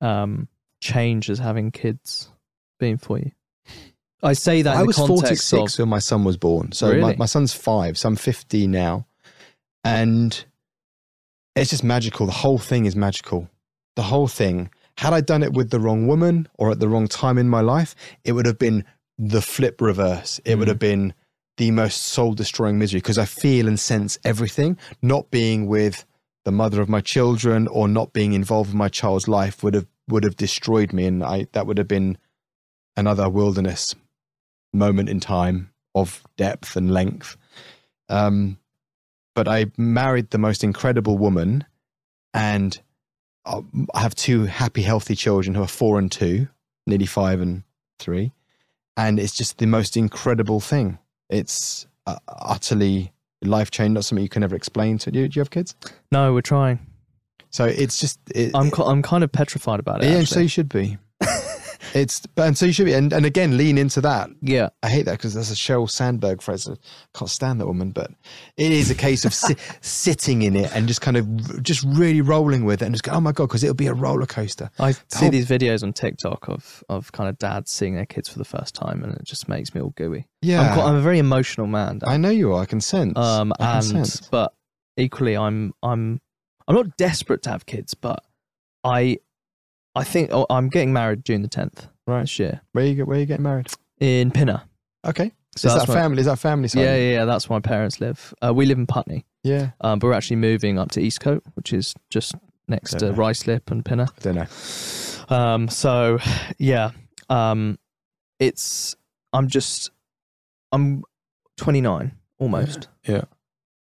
um, change has having kids been for you? I say that I was 46 of, when my son was born. So really? my, my son's five, so I'm 50 now. And it's just magical. The whole thing is magical. The whole thing. Had I done it with the wrong woman or at the wrong time in my life, it would have been the flip reverse. It mm. would have been the most soul destroying misery because I feel and sense everything. Not being with the mother of my children or not being involved in my child's life would have would have destroyed me, and I that would have been another wilderness moment in time of depth and length. Um, but I married the most incredible woman and I have two happy, healthy children who are four and two, nearly five and three. And it's just the most incredible thing. It's uh, utterly life changing, not something you can ever explain to you. Do you have kids? No, we're trying. So it's just. It, I'm, I'm kind of petrified about it. Yeah, actually. so you should be. It's and so you should be and, and again lean into that. Yeah, I hate that because that's a Sheryl Sandberg phrase. I can't stand that woman, but it is a case of si- sitting in it and just kind of just really rolling with it and just go, oh my god, because it'll be a roller coaster. I see whole... these videos on TikTok of of kind of dads seeing their kids for the first time, and it just makes me all gooey. Yeah, I'm, quite, I'm a very emotional man. Dan. I know you are. I can sense. Um, I and sense. but equally, I'm I'm I'm not desperate to have kids, but I I think oh, I'm getting married June the 10th right. this year Where you where you getting married? in Pinner. Okay. So is that's that my- family? Is that family side? Yeah, yeah, yeah. That's where my parents live. Uh, we live in Putney, Yeah. um, but we're actually moving up to Eastcote, which is just next to know. Ruislip and Pinner. I don't know. Um, so yeah, um, it's I'm just I'm 29 almost, Yeah.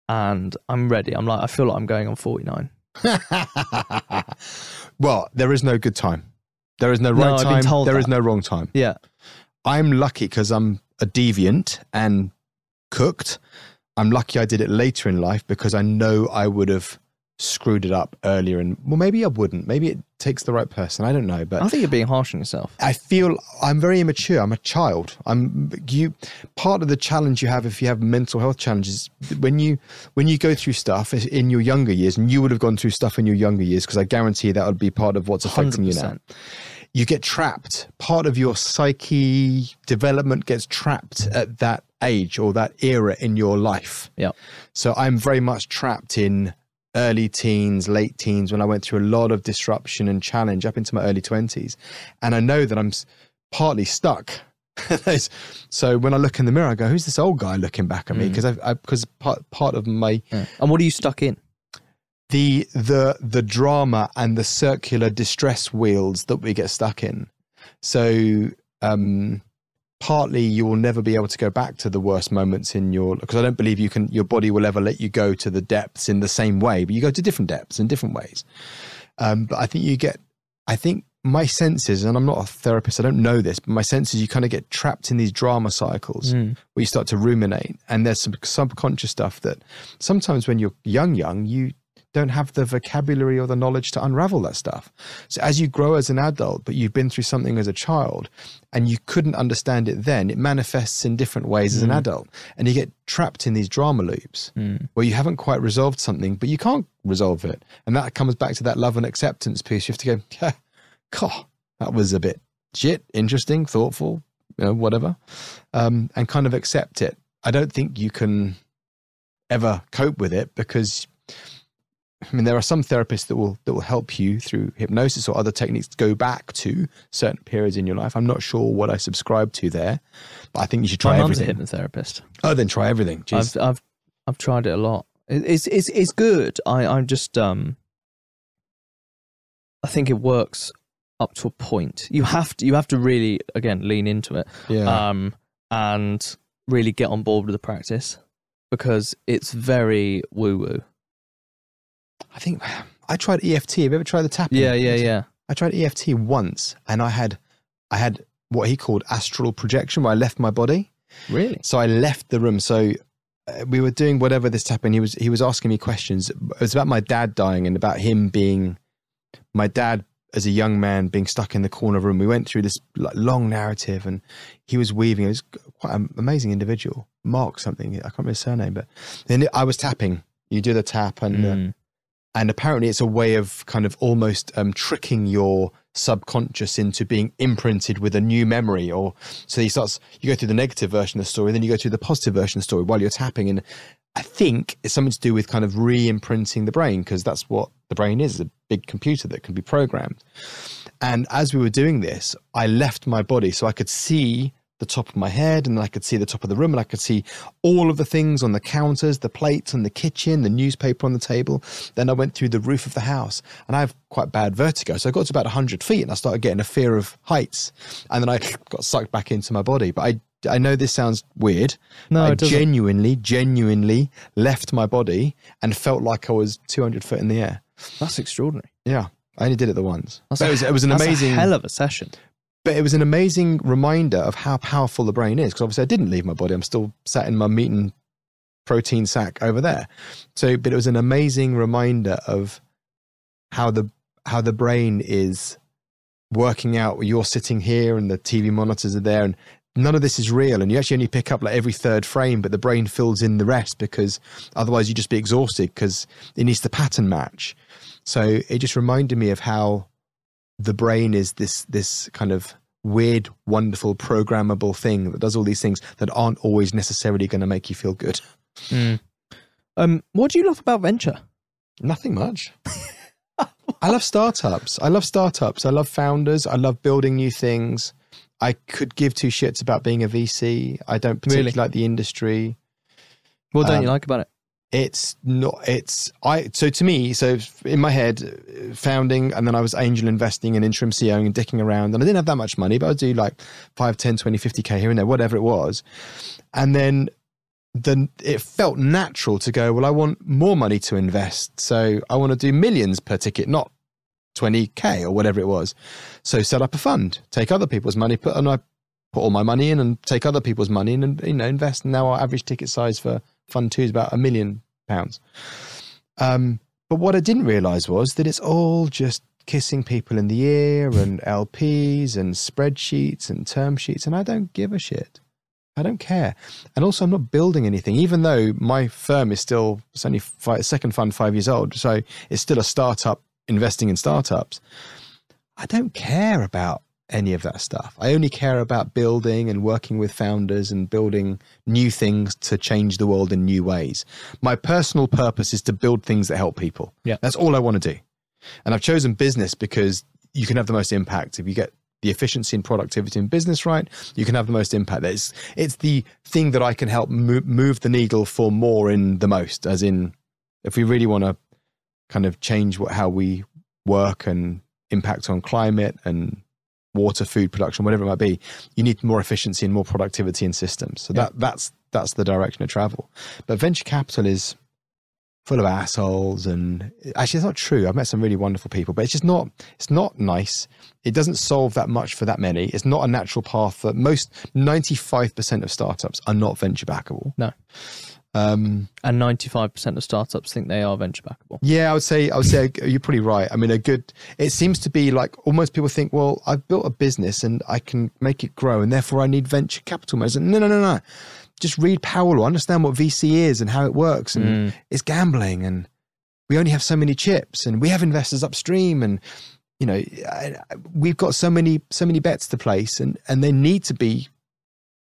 and I'm ready. I'm like I feel like I'm going on 49. well, there is no good time. There is no No, right been time. told There is that. no wrong time. Yeah, I'm lucky because I'm a deviant and cooked. I'm lucky I did it later in life because I know I would have screwed it up earlier and well maybe I wouldn't maybe it takes the right person I don't know but I think you're being harsh on yourself. I feel I'm very immature. I'm a child. I'm you. Part of the challenge you have if you have mental health challenges when you when you go through stuff in your younger years, and you would have gone through stuff in your younger years because I guarantee that would be part of what's affecting you now. You get trapped. Part of your psyche development gets trapped at that age or that era in your life. Yeah. So I'm very much trapped in early teens, late teens, when I went through a lot of disruption and challenge up into my early 20s. And I know that I'm partly stuck. So when I look in the mirror, I go, who's this old guy looking back at me? Because I've, I, because part, part of my, Yeah. And what are you stuck in? the, the, the drama and the circular distress wheels that we get stuck in. So, um, partly you will never be able to go back to the worst moments in your because I don't believe you can your body will ever let you go to the depths in the same way, but you go to different depths in different ways. Um, but I think you get I think my senses, and I'm not a therapist, I don't know this, but my senses you kind of get trapped in these drama cycles Mm. where you start to ruminate. And there's some subconscious stuff that sometimes when you're young, young, you don't have the vocabulary or the knowledge to unravel that stuff. So as you grow as an adult, but you've been through something as a child and you couldn't understand it then, it manifests in different ways as an adult. And you get trapped in these drama loops Mm. where you haven't quite resolved something, but you can't resolve it. And that comes back to that love and acceptance piece. You have to go, yeah, God, that was a bit shit, interesting, thoughtful, you know, whatever, um, and kind of accept it. I don't think you can ever cope with it because I mean there are some therapists that will that will help you through hypnosis or other techniques to go back to certain periods in your life. I'm not sure what I subscribe to there, but I think you should try My mum's a hypnotherapist. Oh, then try everything. Jeez. I've I've I've tried it a lot. It's it's it's good. I I'm just um. I think it works up to a point. You have to you have to really again lean into it. yeah. um, and really get on board with the practice because it's very woo woo. I think I tried EFT. Have you ever tried the tapping? Yeah, yeah, yeah. I tried EFT once, and I had, I had what he called astral projection, where I left my body. Really? So I left the room. So uh, we were doing whatever this tapping. He was he was asking me questions. It was about my dad dying and about him being, my dad as a young man being stuck in the corner room. We went through this like, long narrative, and he was weaving. He was quite an amazing individual. Mark something. I can't remember his surname, but then I was tapping. You do the tap, and uh, Mm. And apparently it's a way of kind of almost um, tricking your subconscious into being imprinted with a new memory or so he starts you go through the negative version of the story then you go through the positive version of the story while you're tapping. And i think it's something to do with kind of re-imprinting the brain because that's what the brain is a big computer that can be programmed. And as we were doing this i left my body so i could see the top of my head and I could see the top of the room and I could see all of the things on the counters, the plates on the kitchen, the newspaper on the table. Then I went through the roof of the house and I have quite bad vertigo. So I got to about 100 feet and I started getting a fear of heights. And then I got sucked back into my body. But I, I know this sounds weird. No, I genuinely, genuinely left my body and felt like I was 200 foot in the air. That's extraordinary. Yeah. I only did it the once. That's But it was, it was an amazing a hell of a session. But it was an amazing reminder of how powerful the brain is because obviously I didn't leave my body. I'm still sat in my meat and protein sack over there. So, but it was an amazing reminder of how the how the brain is working out. You're sitting here and the TV monitors are there, and none of this is real. And you actually only pick up like every third frame, but the brain fills in the rest because otherwise you just be exhausted because it needs to pattern match. So it just reminded me of how the brain is this this kind of weird, wonderful, programmable thing that does all these things that aren't always necessarily going to make you feel good. Mm. Um, what do you love about venture? Nothing much. I love startups. I love startups. I love founders. I love building new things. I could give two shits about being a VC. I don't particularly Really? like the industry. What don't Um, you like about it? It's not. It's I. So to me, so in my head, founding, and then I was angel investing and interim CEOing and dicking around, and I didn't have that much money, but I'd do like 5, 10, 20, 50k here and there, whatever it was, and then then it felt natural to go. Well, I want more money to invest, so I want to do millions per ticket, not 20k or whatever it was. So set up a fund, take other people's money, put and I put all my money in, and take other people's money in, and you know invest. And now our average ticket size for fund two is about a million pounds. Um, But what I didn't realize was that it's all just kissing people in the ear and LPs and spreadsheets and term sheets. And I don't give a shit. I don't care. And also, I'm not building anything, even though my firm is still, it's only five, second fund five years old. So it's still a startup investing in startups. I don't care about any of that stuff. I only care about building and working with founders and building new things to change the world in new ways. My personal purpose is to build things that help people. Yeah. That's all I want to do. And I've chosen business because you can have the most impact if you get the efficiency and productivity in business right you can have the most impact it's it's the thing that i can help move, move the needle for more in the most as in if we really want to kind of change what, how we work and impact on climate and water, food production, whatever it might be, you need more efficiency and more productivity in systems. So Yeah. that that's that's the direction of travel. But venture capital is full of assholes and actually it's not true. I've met some really wonderful people, but it's just not it's not nice. It doesn't solve that much for that many. It's not a natural path for most 95% of startups are not venture backable. No. Um And 95% of startups think they are venture backable. Yeah, I would say I would say you're probably right. I mean, a good. It seems to be like almost people think, well, I've built a business and I can make it grow, and therefore I need venture capital. I no, no, no, no. Just read Powell, understand what VC is and how it works, and Mm. it's gambling, and we only have so many chips, and we have investors upstream, and you know, we've got so many so many bets to place, and and they need to be.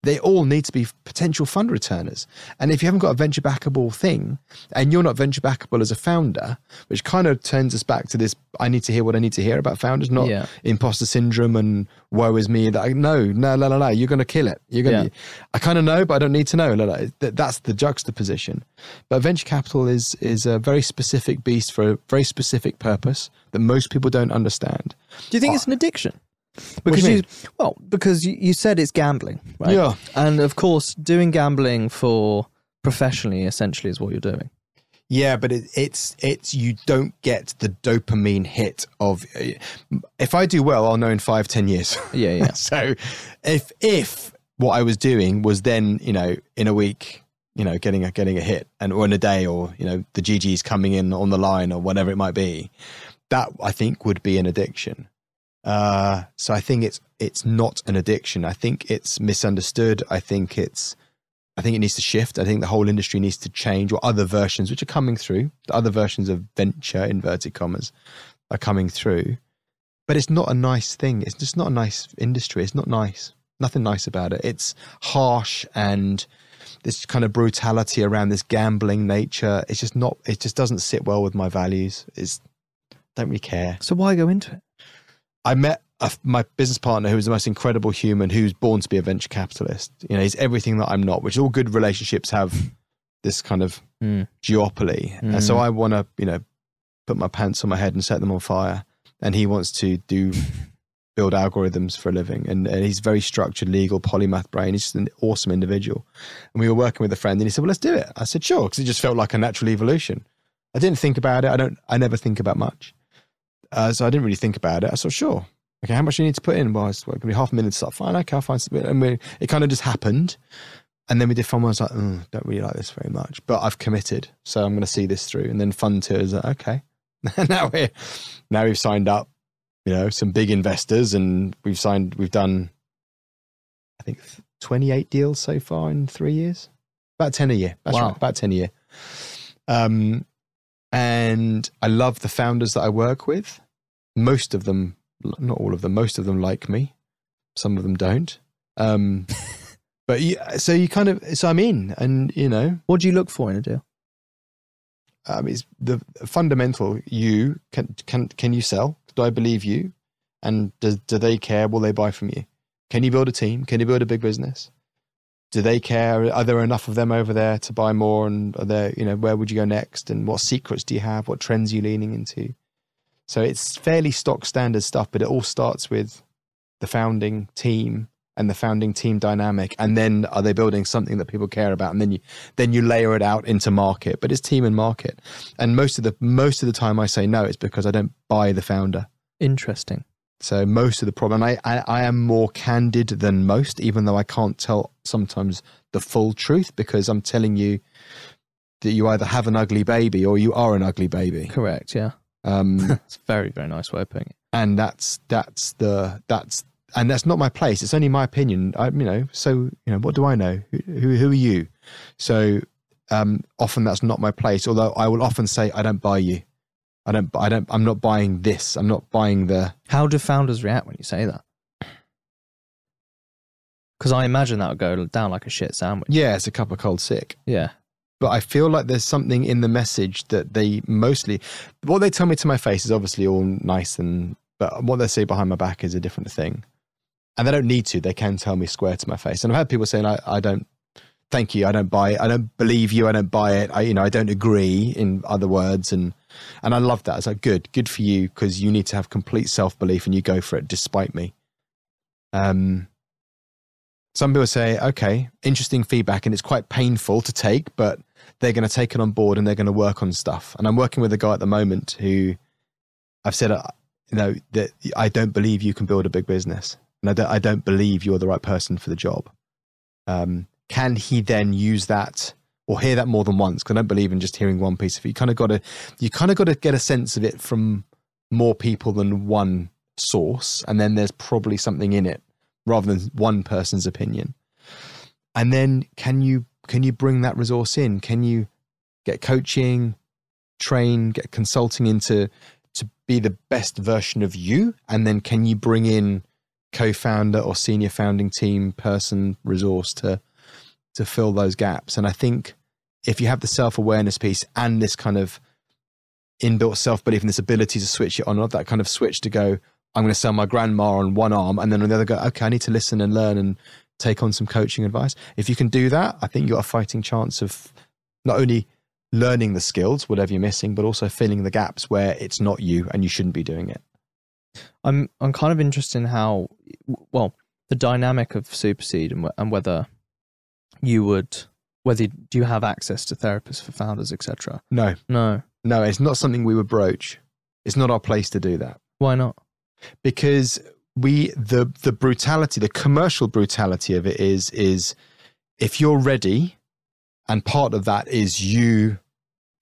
They all need to be potential fund returners. And if you haven't got a venture backable thing and you're not venture backable as a founder, which kind of turns us back to this I need to hear what I need to hear about founders, not Yeah. imposter syndrome and woe is me. That I, no, no, no, no, no, you're going to kill it. You're going to, Yeah. I kind of know, but I don't need to know. No, no, that- That's the juxtaposition. But venture capital is, is a very specific beast for a very specific purpose that most people don't understand. Do you think it's an addiction? Do you Because mean? well, because you, you said it's gambling, right? Yeah. And of course, doing gambling for professionally essentially is what you're doing. Yeah, but it, it's it's you don't get the dopamine hit of eh, if I do well, I'll know in five ten years. Yeah, yeah. so if if what I was doing was then you know in a week you know getting a getting a hit and or in a day or you know the GG's coming in on the line or whatever it might be, that I think would be an addiction. Uh, so I think it's it's not an addiction. I think it's misunderstood. I think it's I think it needs to shift. I think the whole industry needs to change, or other versions which are coming through. The other versions of venture, inverted commas, are coming through. But it's not a nice thing. It's just not a nice industry. It's not nice. Nothing nice about it. It's harsh and this kind of brutality around this gambling nature. It's just not. It just doesn't sit well with my values. It's don't really care. So why go into it? I met a, my business partner who is the most incredible human who's born to be a venture capitalist. You know, he's everything that I'm not, which all good relationships have this kind of Mm. duopoly. And so I want to, you know, put my pants on my head and set them on fire. And he wants to do build algorithms for a living. And, and he's very structured, legal, polymath brain. He's just an awesome individual. And we were working with a friend and he said, well, let's do it. I said, sure. Cause it just felt like a natural evolution. I didn't think about it. I don't, I never think about much. Uh, so I didn't really think about it. I thought, sure. Okay, how much do you need to put in? Well, it's going to be half a million stuff. Fine, okay, I'll find something. And we, it kind of just happened. And then we did. I was like, mm, don't really like this very much, but I've committed. So I'm going to see this through. And then fund two is like, okay. now we're, now we've signed up, you know, some big investors and we've signed, we've done, I think 28 deals so far in three years. About 10 a year. That's Wow. right. About 10 a year. Um, and I love the founders that I work with. Most of them, not all of them, most of them like me. Some of them don't. Um, but yeah, so you kind of, so I'm in, and you know, What do you look for in a deal? um, it's the fundamental. You can can can you sell? Do I believe you? And do do they care? Will they buy from you? Can you build a team? Can you build a big business? Do they care? Are there enough of them over there to buy more? And are there, you know, where would you go next? And what secrets do you have? What trends are you leaning into? So it's fairly stock standard stuff, but it all starts with the founding team and the founding team dynamic. And then are they building something that people care about? And then you then you layer it out into market. But it's team and market. And most of the most of the time I say no, it's because I don't buy the founder. Interesting. So most of the problem, I, I, I am more candid than most, even though I can't tell sometimes the full truth because I'm telling you that you either have an ugly baby or you are an ugly baby. Correct. Yeah. Um, It's a very very nice way of putting it. and that's that's the that's and that's not my place. It's only my opinion. I, you know, so you know, what do I know? Who who, who are you? So um, often that's not my place. Although I will often say, I don't buy you. I don't. I don't. I'm not buying this. I'm not buying the. How do founders react when you say that? Because I imagine that would go down like a shit sandwich. Yeah, it's a cup of cold sick. Yeah. But I feel like there's something in the message that they mostly, what they tell me to my face is obviously all nice and, but what they say behind my back is a different thing. And they don't need to. They can tell me square to my face. And I've had people saying, I, I don't, thank you. I don't buy it. I don't believe you. I don't buy it. I, you know, I don't agree in other words. And, and I love that. It's like, good, good for you because you need to have complete self belief and you go for it despite me. Um, some people say, okay, interesting feedback, and it's quite painful to take, but they're going to take it on board and they're going to work on stuff. And I'm working with a guy at the moment who I've said, uh, you know, that I don't believe you can build a big business, and I don't, I don't believe you're the right person for the job. Um, can he then use that or hear that more than once? Because I don't believe in just hearing one piece of it. You kind of got to, you kind of got to get a sense of it from more people than one source, and then there's probably something in it rather than one person's opinion. And then can you can you bring that resource in? Can you get coaching, train, get consulting into to be the best version of you? And then can you bring in co-founder or senior founding team person resource to to fill those gaps? And I think if you have the self-awareness piece and this kind of inbuilt self-belief and this ability to switch it on, not that kind of switch to go, I'm going to sell my grandma on one arm, and then on the other go, okay, I need to listen and learn and take on some coaching advice. If you can do that, I think you've got a fighting chance of not only learning the skills, whatever you're missing, but also filling the gaps where it's not you and you shouldn't be doing it. I'm I'm kind of interested in how well the dynamic of Superseed and, and whether you would whether do you have access to therapists for founders etc. No, No, no, it's not something we would broach. It's not our place to do that why not? because we the the brutality, the commercial brutality of it is is if you're ready, and part of that is you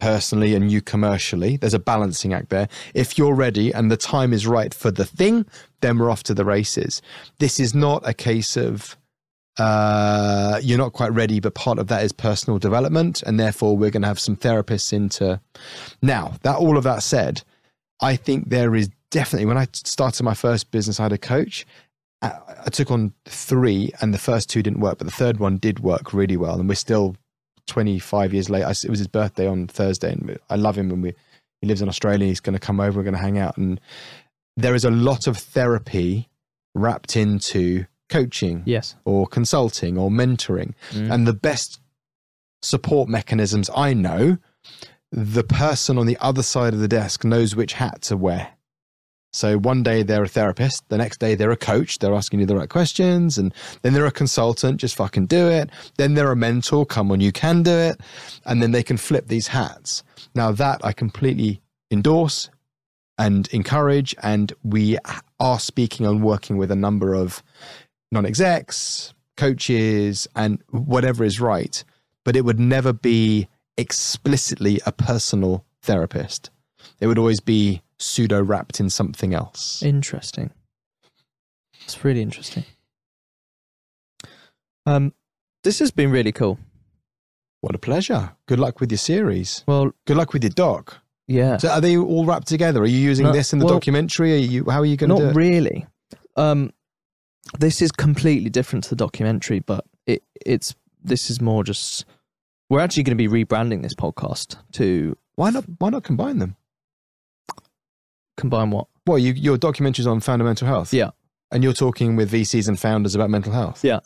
personally and you commercially. There's a balancing act there. If you're ready and the time is right for the thing, then we're off to the races. This is not a case of uh, you're not quite ready, but part of that is personal development, and therefore we're going to have some therapists into. Now, that all of that said, I think there is definitely when I started my first business, I had a coach. I, took on three, and the first two didn't work, but the third one did work really well, and we're still 25 years later. I, it was his birthday on Thursday, and I love him. And we he lives in Australia. He's going to come over. We're going to hang out, and there is a lot of therapy wrapped into coaching Yes. or consulting or mentoring. Mm. And the best support mechanisms I know, the person on the other side of the desk knows which hat to wear. So one day they're a therapist, the next day they're a coach, they're asking you the right questions, and then they're a consultant, just fucking do it. Then they're a mentor, come on, you can do it. And then they can flip these hats. Now that I completely endorse and encourage, and we are speaking and working with a number of non execs, coaches, and whatever is right. But it would never be explicitly a personal therapist. It would always be pseudo wrapped in something else. Interesting. It's really interesting. Um, this has been really cool. What a pleasure. Good luck with your series. Well, Good luck with your doc. yeah, So are they all wrapped together? Are you using No, this in the well, documentary? Are you how are you going to do not really. Um, this is completely different to the documentary, but it it's this is more just. We're actually going to be rebranding this podcast to why not why not combine them? combine what? Well, you, your documentary's on fundamental health. Yeah. And you're talking with VCs and founders about mental health. Yeah.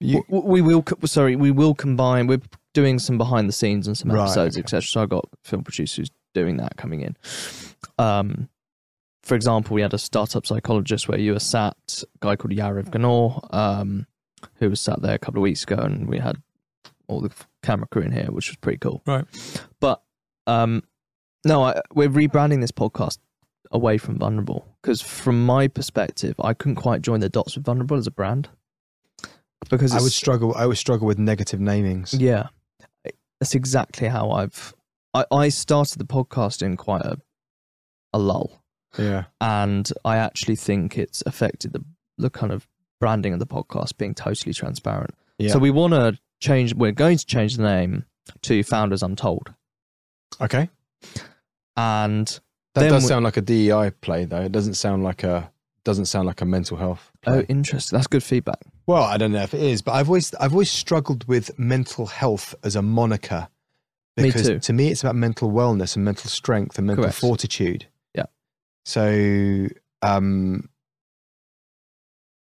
You, W- we will. Sorry, we will combine. We're doing some behind the scenes and some Right, episodes, okay. etc. So I got film producers doing that coming in. Um, for example, we had a startup psychologist where you were sat, a guy called Yariv Ganor, um, who was sat there a couple of weeks ago, and we had all the camera crew in here, which was pretty cool. Right. But um, no, I, we're rebranding this podcast away from Vulnerable because, from my perspective, I couldn't quite join the dots with Vulnerable as a brand because I would struggle. I would struggle with negative namings. yeah. that's exactly how I've. I, I started the podcast in quite a a lull, Yeah. and I actually think it's affected the the kind of branding of the podcast being totally transparent. Yeah. So we want to change. We're going to change the name to Founders Untold, okay. and That does we- sound like a DEI play, though. It doesn't sound like a doesn't sound like a mental health. oh, interesting. That's good feedback. Well, I don't know if it is, but I've always I've always struggled with mental health as a moniker Me because too. to me it's about mental wellness and mental strength and mental Correct. fortitude. So, um,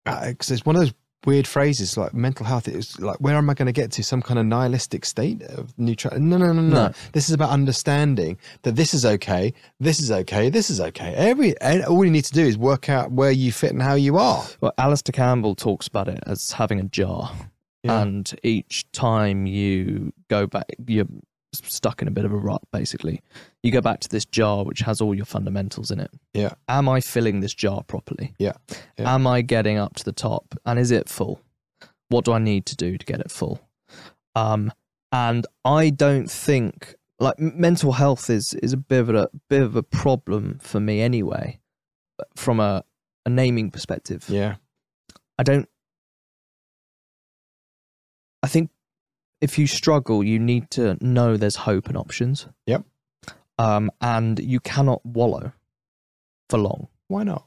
because it's one of those weird phrases like mental health. It's like where am I going to get to? Some kind of nihilistic state of neutral? No, no, no, no, No. This is about understanding that this is okay, this is okay, this is okay. Every and all you need to do is work out where you fit and how you are. Well, Alastair Campbell talks about it as having a jar, Yeah. and each time you go back, you're stuck in a bit of a rut. Basically, you go back to this jar which has all your fundamentals in it. Yeah. Am I filling this jar properly? Yeah. Yeah. Am I getting up to the top? And is it full? What do I need to do to get it full? Um, and I don't think like mental health is is a bit of a bit of a problem for me anyway, from a, a naming perspective. Yeah. I don't. I think if you struggle, you need to know there's hope and options. Yep. Um, and you cannot wallow for long Why not?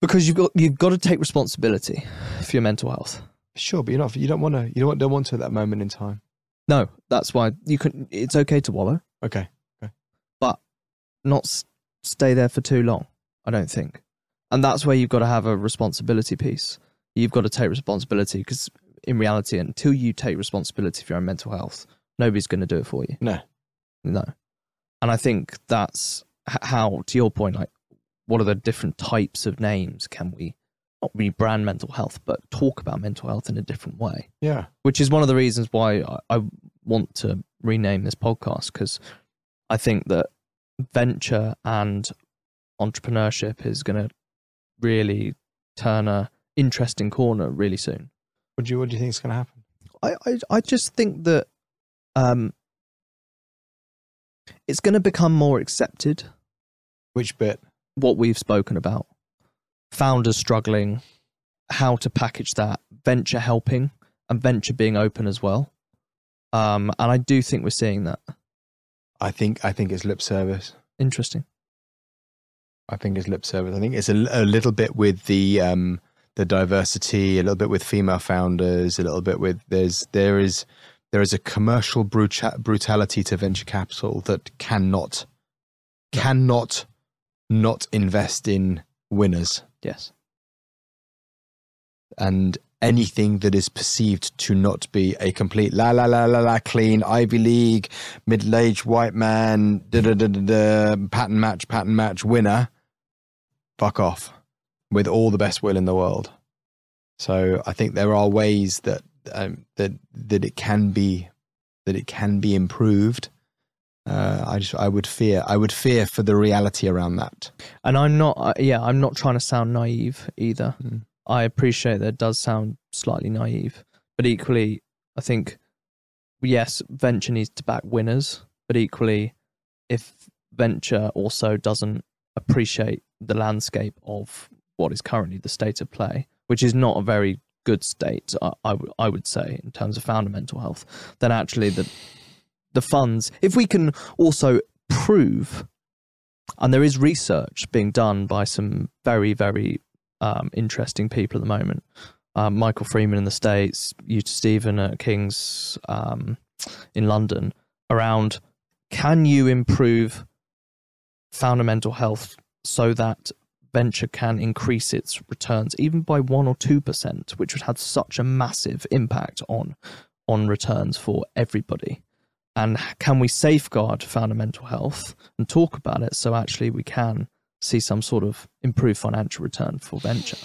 because you've got you've got to take responsibility for your mental health. Sure, but you're not. You don't want to. You don't, don't want to at that moment in time. No, that's why you can. It's okay to wallow, Okay. Okay. But not s- stay there for too long. I don't think, and that's where you've got to have a responsibility piece. You've got to take responsibility because in reality, until you take responsibility for your own mental health, nobody's going to do it for you. No. No. And I think that's how, to your point, like, what are the different types of names can we not rebrand mental health, but talk about mental health in a different way? Yeah. Which is one of the reasons why I, I want to rename this podcast because I think that venture and entrepreneurship is going to really turn a interesting corner really soon. What do you What do you think is going to happen? I, I, I just think that um, it's going to become more accepted Which bit? what we've spoken about. Founders struggling, how to package that, venture helping, and venture being open as well. Um, and I do think we're seeing that. I think. I think it's lip service. Interesting. I think it's lip service. I think it's a, a little bit with the um, the diversity, a little bit with female founders, a little bit with there's there is there is a commercial bruta- brutality to venture capital that cannot cannot not invest in winners Yes. and anything that is perceived to not be a complete la la la la la clean Ivy League middle aged white man da da da da da pattern match pattern match winner, fuck off, with all the best will in the world. So I think there are ways that um, that that it can be that it can be improved. Uh, I just I would fear I would fear for the reality around that. And I'm not, uh, yeah, I'm not trying to sound naive either. Mm. I appreciate that it does sound slightly naive, but equally, I think, yes, venture needs to back winners, but equally, if venture also doesn't appreciate the landscape of what is currently the state of play, which is not a very good state, I, I, w- I would say, in terms of founder mental health, then actually the the funds, if we can also prove, and there is research being done by some very, very um, interesting people at the moment. Um, Michael Freeman in the States, Ute Stephan at King's um, in London, around can you improve founder mental health so that venture can increase its returns even by one or two percent, which would have such a massive impact on on returns for everybody. And can we safeguard founder mental health and talk about it so actually we can see some sort of improved financial return for venture?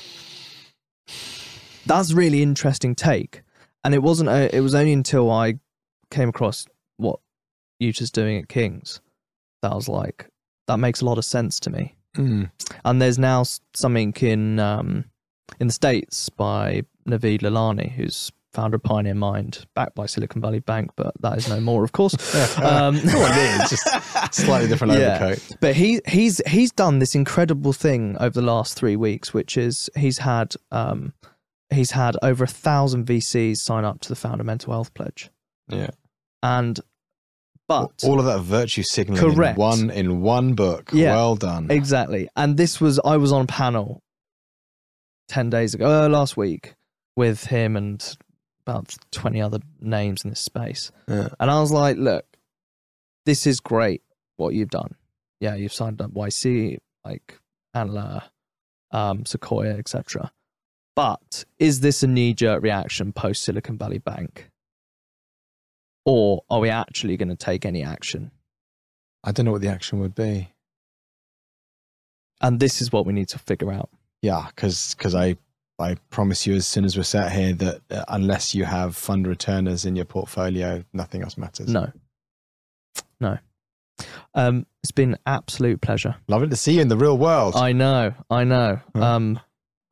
That's really interesting take. And it wasn't, a, it was only until I came across what Ute's doing at King's that I was like, that makes a lot of sense to me. Mm. And there's now something in um, in the states by Naveed Lalani, who's founder of Pioneer Mind, backed by Silicon Valley Bank, but that is no more, of course. um, no, is just slightly different Yeah. overcoat. but he he's he's done this incredible thing over the last three weeks, which is he's had um, he's had over a thousand VCs sign up to the Founder Mental Health Pledge, Yeah, and but all of that virtue signaling in Correct. one in one book. Yeah. Well done. Exactly. And this was I was on a panel ten days ago, uh, last week, with him and about twenty other names in this space. Yeah. And I was like, look, this is great what you've done. Yeah, you've signed up YC, like Antler, um, Sequoia, etc. But is this a knee jerk reaction post Silicon Valley Bank? Or are we actually going to take any action? I don't know what the action would be. And this is what we need to figure out. Yeah, because I I promise you, as soon as we're sat here, that uh, unless you have fund returners in your portfolio, nothing else matters. No. No. Um, it's been absolute pleasure. Lovely to see you in the real world. I, know, I know. Um,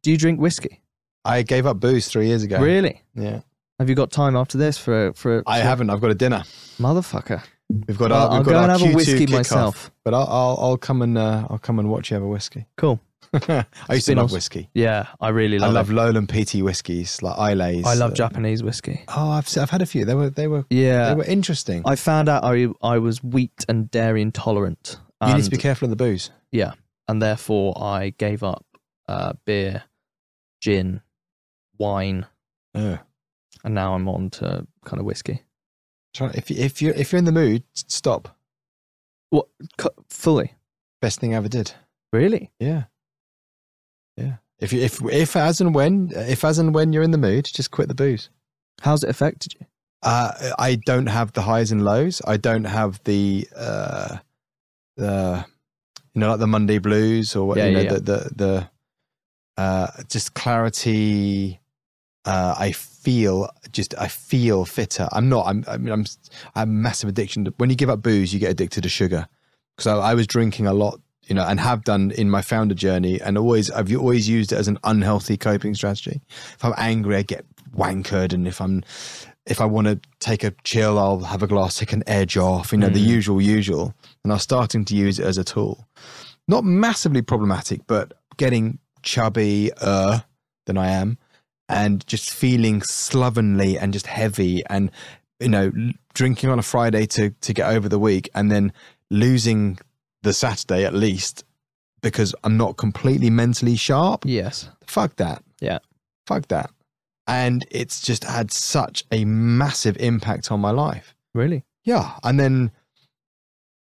do you drink whiskey? I gave up booze three years ago. Really? Yeah. Have you got time after this for for? I for- haven't. I've got a dinner. motherfucker. We've got I'll, our. We've I'll got go our and have a Q2 whiskey kickoff. myself. But I'll, I'll I'll come and uh, I'll come and watch you have a whiskey. Cool. I used to love awesome. whiskey. Yeah, I really love. I love. it. Lowland peaty whiskies like Islays. I love uh, Japanese whiskey. Oh, I've I've had a few. They were they were Yeah, they were interesting. I found out I I was wheat and dairy intolerant. you need to be careful of the booze. Yeah, and therefore I gave up uh, beer, gin, wine, Oh. And now I'm on to kind of whiskey. If you, if you if you're in the mood, stop. C- fully. Best thing I ever did. Really? Yeah. Yeah. If you if if as and when if as and when you're in the mood, just quit the booze. How's it affected you? Uh, I don't have the highs and lows. I don't have the uh, the you know like the Monday blues or what Yeah, you know yeah, yeah. the the the uh, just clarity. Uh, I feel just I feel fitter. I'm not. I'm. I mean, I'm. I have massive addiction. To, when you give up booze, you get addicted to sugar. Because I, I was drinking a lot, you know, and have done in my founder journey, and always I've always used it as an unhealthy coping strategy. If I'm angry, I get wankered, and if I'm if I want to take a chill, I'll have a glass, take an edge off, you know, the Mm. usual, usual. And I was starting to use it as a tool. Not massively problematic, but getting chubby uh, than I am and just feeling slovenly and just heavy and, you know, drinking on a Friday to, to get over the week and then losing the Saturday at least because I'm not completely mentally sharp. Yes. Fuck that. Yeah. Fuck that. And it's just had such a massive impact on my life. Really? Yeah. And then,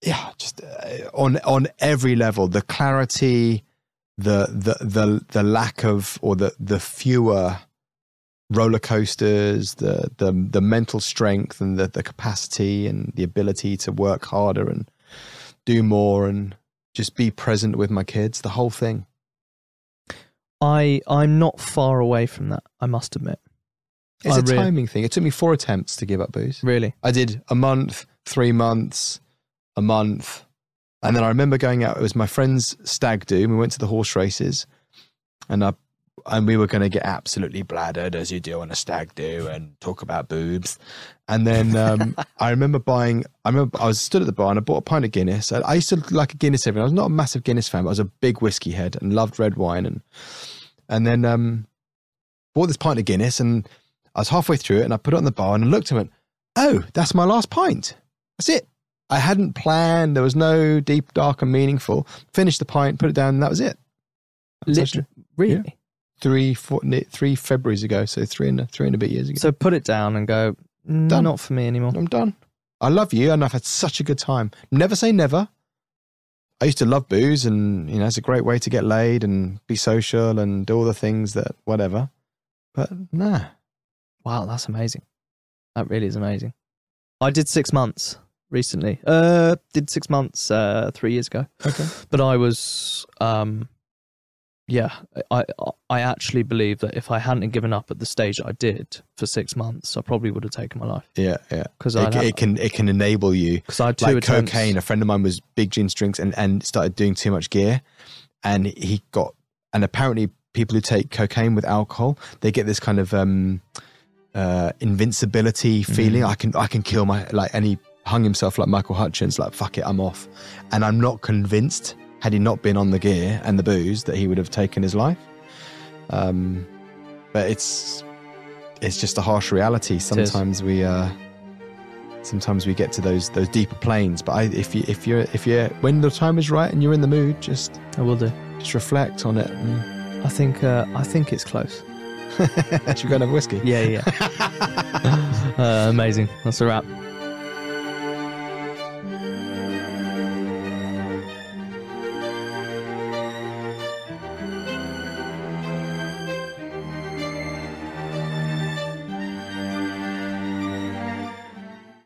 yeah, just uh, on on every level, the clarity, the the the the lack of or the the fewer roller coasters, the the the mental strength and the the capacity and the ability to work harder and do more and just be present with my kids. The whole thing. I I'm not far away from that. I must admit. It's I a re- timing thing. It took me four attempts to give up booze. Really? I did a month, three months, a month. And then I remember going out, it was my friend's stag do. We went to the horse races and I, and we were going to get absolutely bladdered as you do on a stag do and talk about boobs. And then um, I remember buying, I remember I was stood at the bar and I bought a pint of Guinness. I, I used to like a Guinness every I was not a massive Guinness fan, but I was a big whiskey head and loved red wine. And, and then um, bought this pint of Guinness and I was halfway through it and I put it on the bar and I looked and went, oh, that's my last pint. That's it. I hadn't planned. There was no deep, dark, and meaningful. Finished the pint, put it down, and that was it. That's Lit- really? Three, four, three Februarys ago, so three and a, three and a bit years ago. So put it down and go. "Mm, Done. Not for me anymore. I'm done. I love you, and I've had such a good time. Never say never. I used to love booze, and you know, it's a great way to get laid and be social and do all the things that whatever. But nah, Wow, that's amazing. That really is amazing. I did six months recently. Uh, did six months uh three years ago. okay. But I was um, yeah. I I actually believe that if I hadn't given up at the stage I did for six months, I probably would have taken my life Yeah, yeah. because It, it can it can enable you because I had two like attempts. cocaine. A friend of mine was big gin drinks and, and started doing too much gear, and he got and apparently people who take cocaine with alcohol they get this kind of um uh, invincibility feeling. I can I can kill my like, and he hung himself like Michael Hutchence. Like fuck it, I'm off. And I'm not convinced had he not been on the gear and the booze that he would have taken his life. Um, but it's it's just a harsh reality. Sometimes we uh, sometimes we get to those those deeper planes. But I, if you if you're if you're when the time is right and you're in the mood, just I will do. just reflect on it. And I think uh, I think it's close. should we go and have whiskey? Yeah, yeah. uh, amazing. That's a wrap.